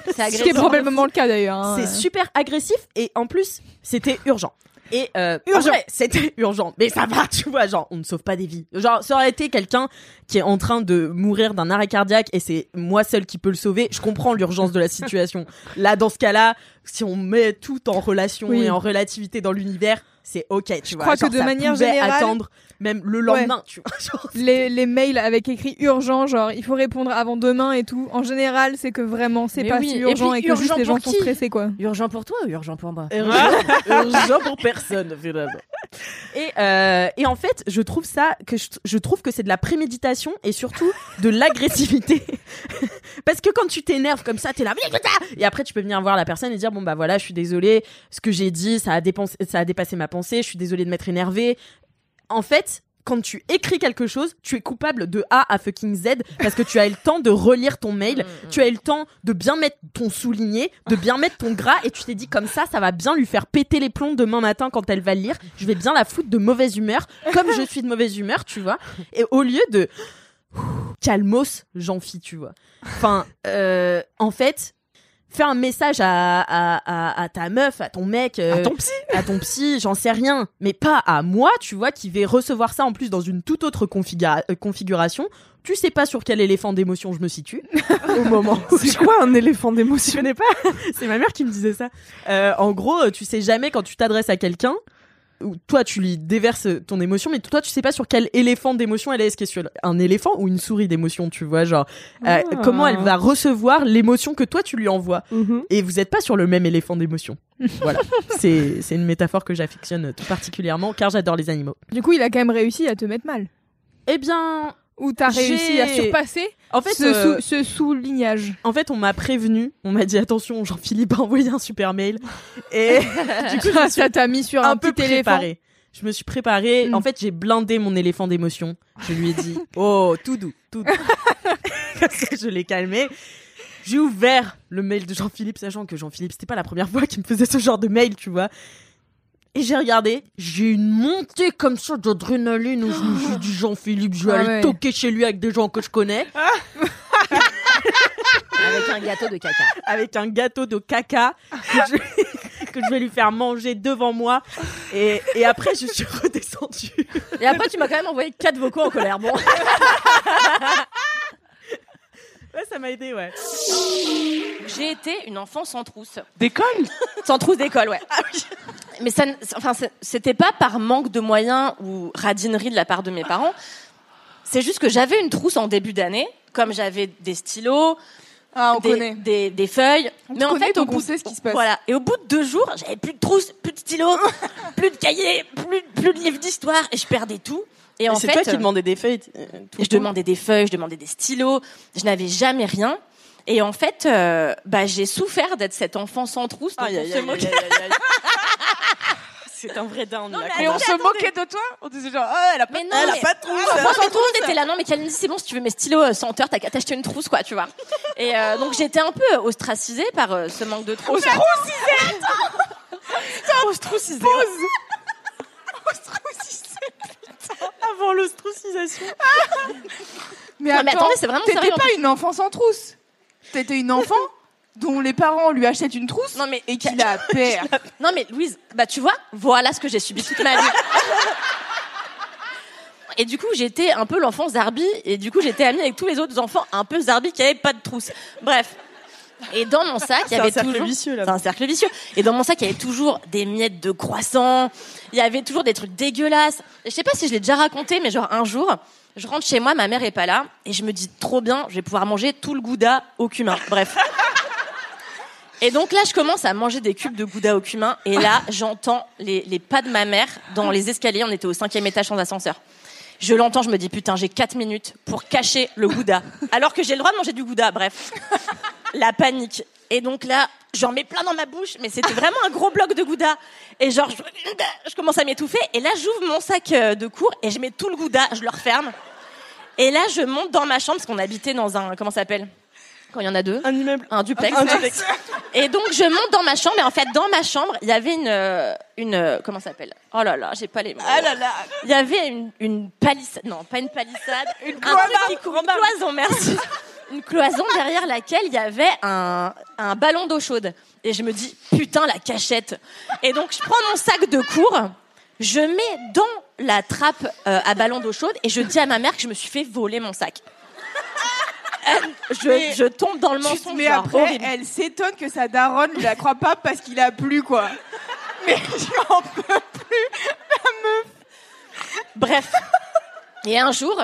Ce qui est probablement le cas d'ailleurs. hein. C'est super agressif et en plus, c'était urgent. Et euh, Urgent. c'était urgent. Mais ça va, tu vois, genre, on ne sauve pas des vies. Genre, ça aurait été quelqu'un qui est en train de mourir d'un arrêt cardiaque et c'est moi seul qui peux le sauver. Je comprends l'urgence de la situation. Là, dans ce cas-là, si on met tout en relation Oui. et en relativité dans l'univers, c'est ok, tu vois. crois que de ça manière générale- attendre même le lendemain, tu vois. Genre, Les, les mails avec écrit urgent, genre il faut répondre avant demain et tout. En général, c'est que vraiment c'est pas oui, si et urgent puis et, que juste urgent les gens sont stressés quoi. Urgent pour toi ou urgent pour moi? Urgent, urgent pour personne finalement. Et euh, et en fait, je trouve ça que je, je trouve que c'est de la préméditation et surtout de l'agressivité. Parce que quand tu t'énerves comme ça, t'es là et après tu peux venir voir la personne et dire bon bah voilà, je suis désolé, ce que j'ai dit, ça a dépensé, ça a dépassé ma pensée, je suis désolé de m'être énervé. En fait, quand tu écris quelque chose, tu es coupable de A à fucking Z parce que tu as eu le temps de relire ton mail, tu as eu le temps de bien mettre ton souligné, de bien mettre ton gras et tu t'es dit comme ça, ça va bien lui faire péter les plombs demain matin quand elle va le lire. Je vais bien la foutre de mauvaise humeur, comme je suis de mauvaise humeur, tu vois. Et au lieu de calmos, j'en fie, tu vois. Enfin, euh, en fait, fais un message à, à, à, à ta meuf, à ton mec, euh, À ton psy. à ton psy, j'en sais rien, mais pas à moi, tu vois, qui vais recevoir ça en plus dans une toute autre configura- euh, configuration. Tu sais pas sur quel éléphant d'émotion je me situe au moment C'est quoi un éléphant je d'émotion connais pas? C'est ma mère qui me disait ça. Euh, en gros, tu sais jamais quand tu t'adresses à quelqu'un, toi tu lui déverses ton émotion, mais toi tu sais pas sur quel éléphant d'émotion elle est. Est-ce qu'elle est sur un éléphant ou une souris d'émotion, tu vois, genre euh, Ah. comment elle va recevoir l'émotion que toi tu lui envoies. Mhm. Et vous êtes pas sur le même éléphant d'émotion. voilà, c'est c'est une métaphore que j'affectionne tout particulièrement car j'adore les animaux. Du coup, il a quand même réussi à te mettre mal. Eh bien, Ou t'as réussi à surpasser en fait, ce, euh, sou- ce soulignage. En fait, on m'a prévenu, on m'a dit attention, Jean-Philippe a envoyé un super mail. Et du coup, ça t'a mis sur un, un peu petit éléphant. Je me suis préparée. Mm. En fait, j'ai blindé mon éléphant d'émotion. Je lui ai dit Oh, tout doux, tout doux. Comme ça, je l'ai calmé. J'ai ouvert le mail de Jean-Philippe, sachant que Jean-Philippe, c'était pas la première fois qu'il me faisait ce genre de mail, tu vois. Et j'ai regardé, j'ai une montée comme ça d'adrénaline où je me suis dit Jean-Philippe, je vais Ah aller ouais. toquer chez lui avec des gens que je connais. Avec un gâteau de caca. avec un gâteau de caca que je, que je vais lui faire manger devant moi. Et, et après, je suis redescendue. Et après, tu m'as quand même envoyé quatre vocaux en colère. Bon. Ouais, ça m'a aidé, ouais. J'ai été une enfant sans trousse. D'école? Sans trousse d'école, ouais. Mais ça, enfin, c'était pas par manque de moyens ou radinerie de la part de mes parents. C'est juste que j'avais une trousse en début d'année, comme j'avais des stylos, Ah, on des, connaît. des, des feuilles. On mais en connaît, fait, donc au on bout, sait ce qui se passe. Voilà. Et au bout de deux jours, j'avais plus de trousse, plus de stylos, plus de cahiers, plus, plus de livres d'histoire, et je perdais tout. Et en c'est fait, toi qui demandais des feuilles. euh, tout je demandais des feuilles, je demandais des stylos, je n'avais jamais rien. Et en fait, euh, bah, j'ai souffert d'être cet enfant sans trousse. donc Aïe, on se. C'est un vrai down. là, quand on se moquait de toi On disait genre, oh, elle a pas Mais non, Elle a mais- pas de trousse. Non, mais tout le monde était là. Non, mais Kalindi, c'est bon, si tu veux mes stylos euh, sans heure, t'as qu'à t'acheter une trousse, quoi, tu vois. Et euh, donc, j'étais un peu ostracisée par euh, ce manque de trousse. Ostracisé. Avant l'ostracisation. Mais Non, mais attends, attendez, c'est vraiment t'étais pas une enfant sans trousse. T'étais une enfant dont les parents lui achètent une trousse Non, mais et qui la perd. Non mais Louise, bah tu vois, voilà ce que j'ai subi toute ma vie. Et du coup, j'étais un peu l'enfant Zarbi, et du coup, j'étais amie avec tous les autres enfants un peu Zarbi qui avaient pas de trousse. Bref. Et dans mon sac, il y C'est un avait cercle toujours. vicieux, là. C'est un cercle vicieux. Et dans mon sac, il y avait toujours des miettes de croissant. Il y avait toujours des trucs dégueulasses. Je sais pas si je l'ai déjà raconté, mais genre un jour, je rentre chez moi, ma mère est pas là, et je me dis trop bien, je vais pouvoir manger tout le gouda au cumin. Bref. Et donc là, je commence à manger des cubes de gouda au cumin. Et là, j'entends les, les pas de ma mère dans les escaliers. On était au cinquième étage sans ascenseur. Je l'entends, je me dis putain, j'ai 4 minutes pour cacher le gouda. Alors que j'ai le droit de manger du gouda. Bref, la panique. Et donc là, j'en mets plein dans ma bouche, mais c'était vraiment un gros bloc de gouda. Et genre, je, je commence à m'étouffer. Et là, j'ouvre mon sac euh, de cours et je mets tout le gouda, je le referme. Et là, je monte dans ma chambre parce qu'on habitait dans un comment ça s'appelle? Quand il y en a deux Un immeuble. un duplex. Un duplex. Et donc je monte dans ma chambre et en fait dans ma chambre il y avait une euh, une euh, comment ça s'appelle? Oh là là j'ai pas les mots. Ah là là. Il y avait une, une palissade non pas une palissade une, cloison. une cloison merci une cloison derrière laquelle il y avait un un ballon d'eau chaude et je me dis putain la cachette et donc je prends mon sac de cours je mets dans la trappe euh, à ballon d'eau chaude et je dis à ma mère que je me suis fait voler mon sac. Elle- je, Mais je tombe dans le mensonge. Mais genre après, horrible. elle s'étonne que sa daronne ne la croit pas parce qu'il a plu, quoi. Mais j'en peux Bref. Et un jour,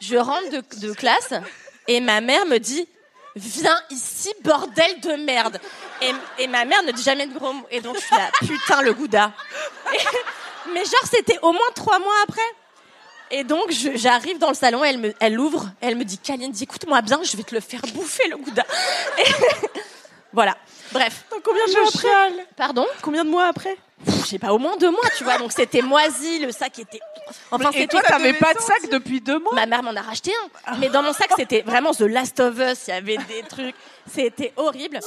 je rentre de, de classe et ma mère me dit Viens ici, bordel de merde. Et, et ma mère ne dit jamais de gros mots. Et donc je suis là, putain, le gouda. Et- mais genre, c'était au moins trois mois après. Et donc, je- j'arrive dans le salon, elle me, elle ouvre, elle me dit, Kalindi, écoute-moi bien, je vais te le faire bouffer, le gouda. Et voilà. Bref. Combien de mois après Pardon Combien de mois après Pff, Je sais pas, au moins deux mois, tu vois. Donc, c'était moisi, le sac était. Enfin, Et c'était. toi, t'avais pas de sac depuis deux mois Ma mère m'en a racheté un. Mais dans mon sac, c'était vraiment The Last of Us. Il y avait des trucs. C'était horrible.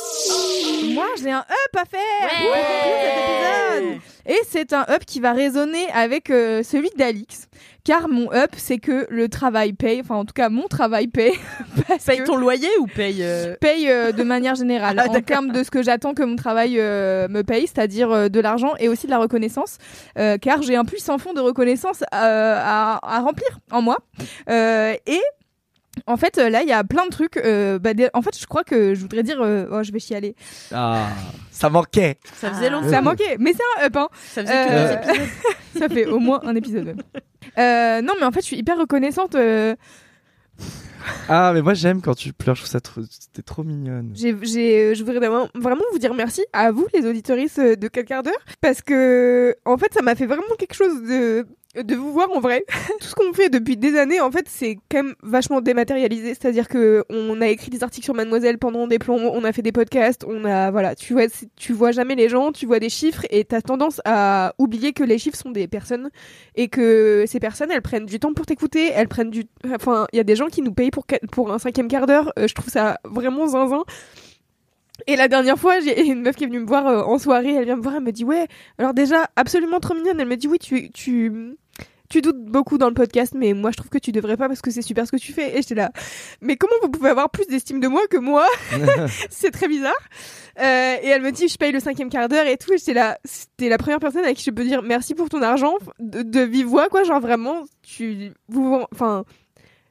Moi, j'ai un up à faire Ouais. pour conclure cet épisode. Et c'est un up qui va résonner avec euh, celui d'Alix. Car mon up, c'est que le travail paye. Enfin, en tout cas, mon travail paye. parce Paye que- ton loyer ou paye euh, paye euh, de manière générale Ah, en termes de ce que j'attends que mon travail euh, me paye, c'est-à-dire euh, de l'argent et aussi de la reconnaissance, euh, car j'ai un puits sans fond de reconnaissance euh, à, à remplir en moi. Euh, et en fait, là, il y a plein de trucs. euh, bah, en fait, je crois que je voudrais dire, euh, oh, je vais chialer. Ah, ça manquait. Ça faisait longtemps. Ça manquait, mais c'est un up. Hein. Ça faisait que deux Euh, épisodes. ça fait au moins un épisode même. Euh, non, mais en fait, je suis hyper reconnaissante. euh, Ah, mais moi j'aime quand tu pleures, je trouve ça trop, t'es trop mignonne. J'ai, j'ai, je voudrais vraiment, vraiment vous dire merci à vous, les auditoristes de 4 quarts d'heure, parce que, en fait, ça m'a fait vraiment quelque chose de, de vous voir en vrai. Tout ce qu'on fait depuis des années, en fait, c'est quand même vachement dématérialisé. C'est-à-dire que on a écrit des articles sur Mademoiselle pendant des plombs, on a fait des podcasts, on a, voilà, tu vois, tu vois jamais les gens, tu vois des chiffres et t'as tendance à oublier que les chiffres sont des personnes et que ces personnes, elles prennent du temps pour t'écouter, elles prennent du, enfin, il y a des gens qui nous payent pour, pour un cinquième quart d'heure. Euh, je trouve ça vraiment zinzin. Et la dernière fois, j'ai une meuf qui est venue me voir euh, en soirée, elle vient me voir, elle me dit ouais, alors déjà absolument trop mignonne, elle me dit oui, tu tu tu doutes beaucoup dans le podcast, mais moi je trouve que tu devrais pas parce que c'est super ce que tu fais. Et j'étais là, mais comment vous pouvez avoir plus d'estime de moi que moi? C'est très bizarre. Euh, et elle me dit je paye le cinquième quart d'heure et tout. Et j'étais là, c'était la première personne à qui je peux dire merci pour ton argent de, de vive voix quoi, genre vraiment tu vous enfin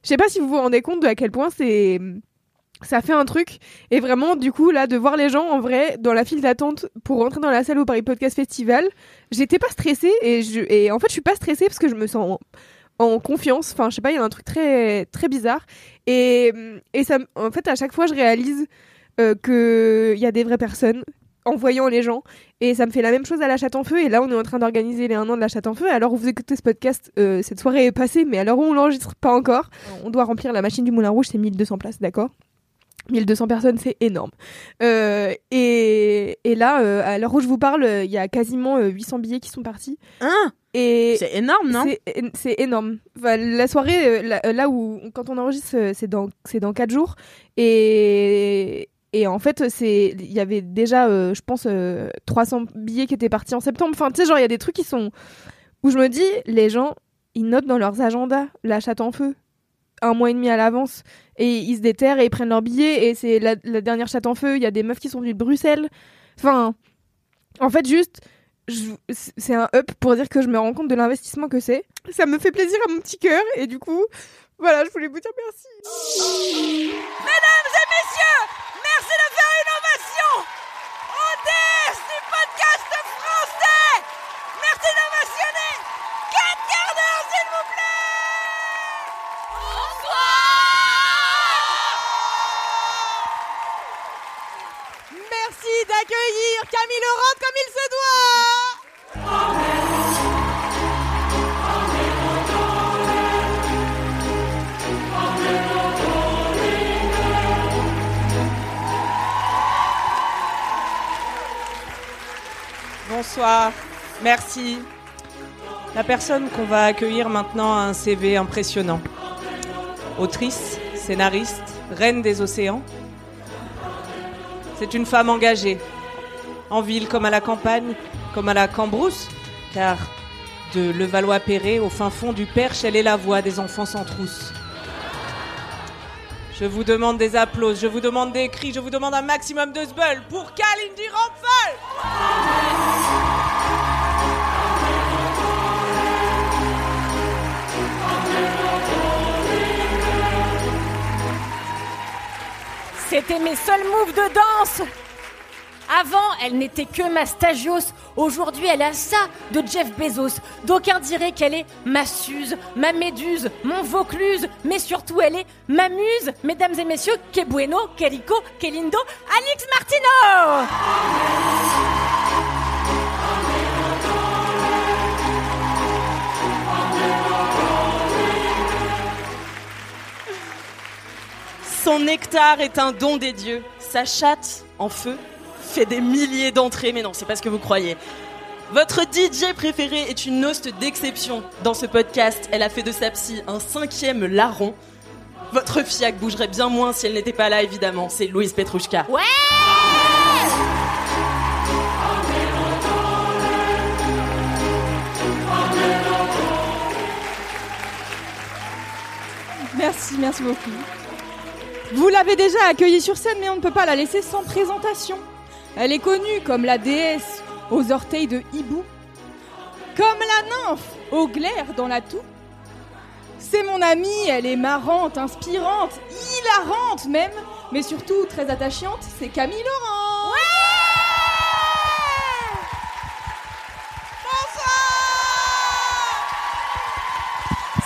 je sais pas si vous vous rendez compte de à quel point c'est ça fait un truc. Et vraiment du coup là de voir les gens en vrai dans la file d'attente pour rentrer dans la salle au Paris Podcast Festival j'étais pas stressée et je et en fait je suis pas stressée parce que je me sens en, en confiance. Enfin je sais pas il y a un truc très très bizarre. Et et ça en fait à chaque fois je réalise euh, que il y a des vraies personnes en voyant les gens. Et ça me fait la même chose à la chatte en feu. Et là on est en train d'organiser les un an de la chatte en feu. Alors vous écoutez ce podcast euh, cette soirée est passée mais alors on l'enregistre pas encore. On doit remplir la machine du Moulin Rouge c'est 1200 places d'accord 1200 personnes, c'est énorme. Euh, et, et là, euh, à l'heure où je vous parle, euh, il y a quasiment euh, 800 billets qui sont partis. Hein? Et C'est énorme, non? c'est, énorme. Enfin, la soirée, là, là où, quand on enregistre, c'est dans, c'est dans 4 jours. Et, et en fait, c'est, il y avait déjà, euh, je pense, euh, 300 billets qui étaient partis en septembre. Enfin, tu sais, genre, il y a des trucs qui sont. où je me dis, les gens, ils notent dans leurs agendas la chatte en feu un mois et demi à l'avance et ils se déterrent et ils prennent leur billet et c'est la, dernière chatte en feu il y a des meufs qui sont venues de Bruxelles. Enfin en fait juste c'est un up pour dire que je me rends compte de l'investissement que c'est. Ça me fait plaisir à mon petit cœur et du coup voilà je voulais vous dire merci. Mesdames et messieurs, merci de faire une ovation au DS du podcast français. Merci d'ovationner 4 quarts d'heure, s'il vous plaît. Bonsoir. Merci d'accueillir Camille Laurent comme il se doit. Bonsoir, merci. La personne qu'on va accueillir maintenant a un CV impressionnant. Autrice, scénariste, reine des océans. C'est une femme engagée, en ville comme à la campagne, comme à la Cambrousse, car de Levallois-Perret au fin fond du Perche, elle est la voix des enfants sans trousse. Je vous demande des applaudissements, je vous demande des cris, je vous demande un maximum de sbull pour Kalindi Rampfel C'était mes seuls moves de danse. Avant, elle n'était que ma stagios. Aujourd'hui, elle a ça de Jeff Bezos. D'aucuns diraient qu'elle est ma Suze, ma Méduse, mon Vaucluse. Mais surtout, elle est ma muse. Mesdames et messieurs, que bueno, que rico, que lindo, Alix Martino Son nectar est un don des dieux. Sa chatte, en feu, fait des milliers d'entrées, mais non, c'est pas ce que vous croyez. Votre DJ préférée est une host d'exception dans ce podcast. Elle a fait de sa psy un cinquième larron. Votre fiac bougerait bien moins si elle n'était pas là, évidemment. C'est Louise Petrouchka. Ouais Merci, merci beaucoup. Vous l'avez déjà accueillie sur scène, mais on ne peut pas la laisser sans présentation. Elle est connue comme la déesse aux orteils de hibou, comme la nymphe au glaire dans la toux. C'est mon amie, elle est marrante, inspirante, hilarante même, mais surtout très attachante, c'est Camille Laurent.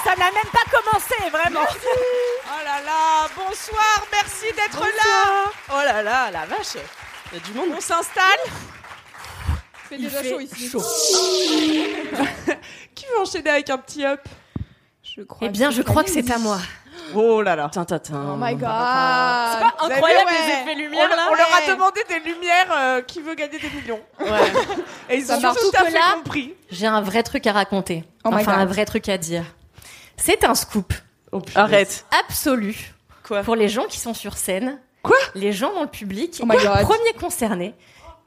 Ça n'a même pas commencé, vraiment. Oh là là, bonsoir, merci d'être là. Oh là là, la vache. Il y a du monde. On s'installe. Il déjà fait chaud ici. chaud. Qui veut enchaîner avec un petit up? Je crois Eh bien, je crois que c'est à moi. Oh là là. Tintatin. Oh my god. C'est pas incroyable vu, les effets lumière on, là on leur a demandé des lumières euh, qui veut gagner des millions. Ouais. Et ils Ça ont tout à fait là- compris. J'ai un vrai truc à raconter. Oh enfin, un vrai truc à dire. C'est un scoop Arrête. absolu Quoi? pour les gens qui sont sur scène. Quoi Les gens dans le public. Oh my God. premier concerné,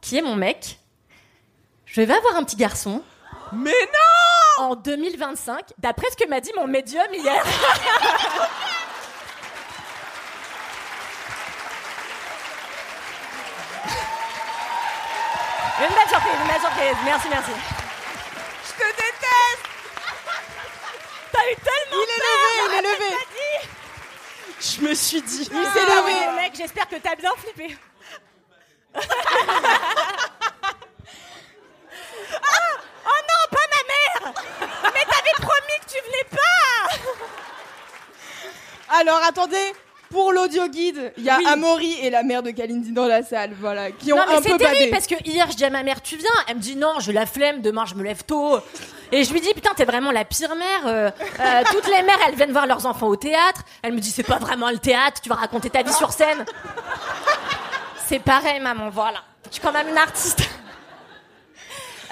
qui est mon mec. Je vais avoir un petit garçon Mais non en 2025, d'après ce que m'a dit mon médium hier. Une belle surprise, une belle surprise. Merci, merci. Je te déteste T'as eu tellement Il est levé, il est levé. Je me suis dit. Il s'est levé. Ah mec, j'espère que t'as bien flippé. ah Oh non, pas ma mère Mais t'avais promis que tu venais pas Alors attendez, pour l'audio guide, il y a Oui. Amaury et la mère de Kalindi dans la salle, voilà, qui ont Non mais un c'est peu terrible badé. parce que hier je dis à ma mère tu viens, elle me dit non j'ai la flemme, demain je me lève tôt. Et je lui dis putain t'es vraiment la pire mère. euh, euh, toutes les mères elles viennent voir leurs enfants au théâtre. Elle me dit c'est pas vraiment le théâtre, tu vas raconter ta vie sur scène. C'est pareil maman, voilà. Je suis quand même une artiste.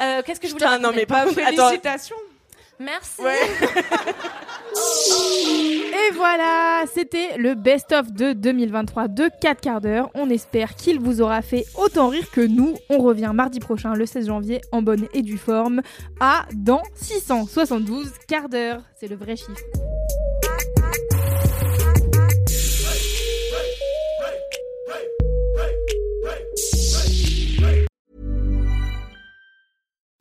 Euh, Qu'est-ce que je voulais Putain, non mais pas Attends. Félicitations Merci. Et voilà, c'était le best-of de 2023 de 4 quarts d'heure. On espère qu'il vous aura fait autant rire que nous. On revient mardi prochain, le 16 janvier, en bonne et due forme, à dans 672 quarts d'heure. C'est le vrai chiffre.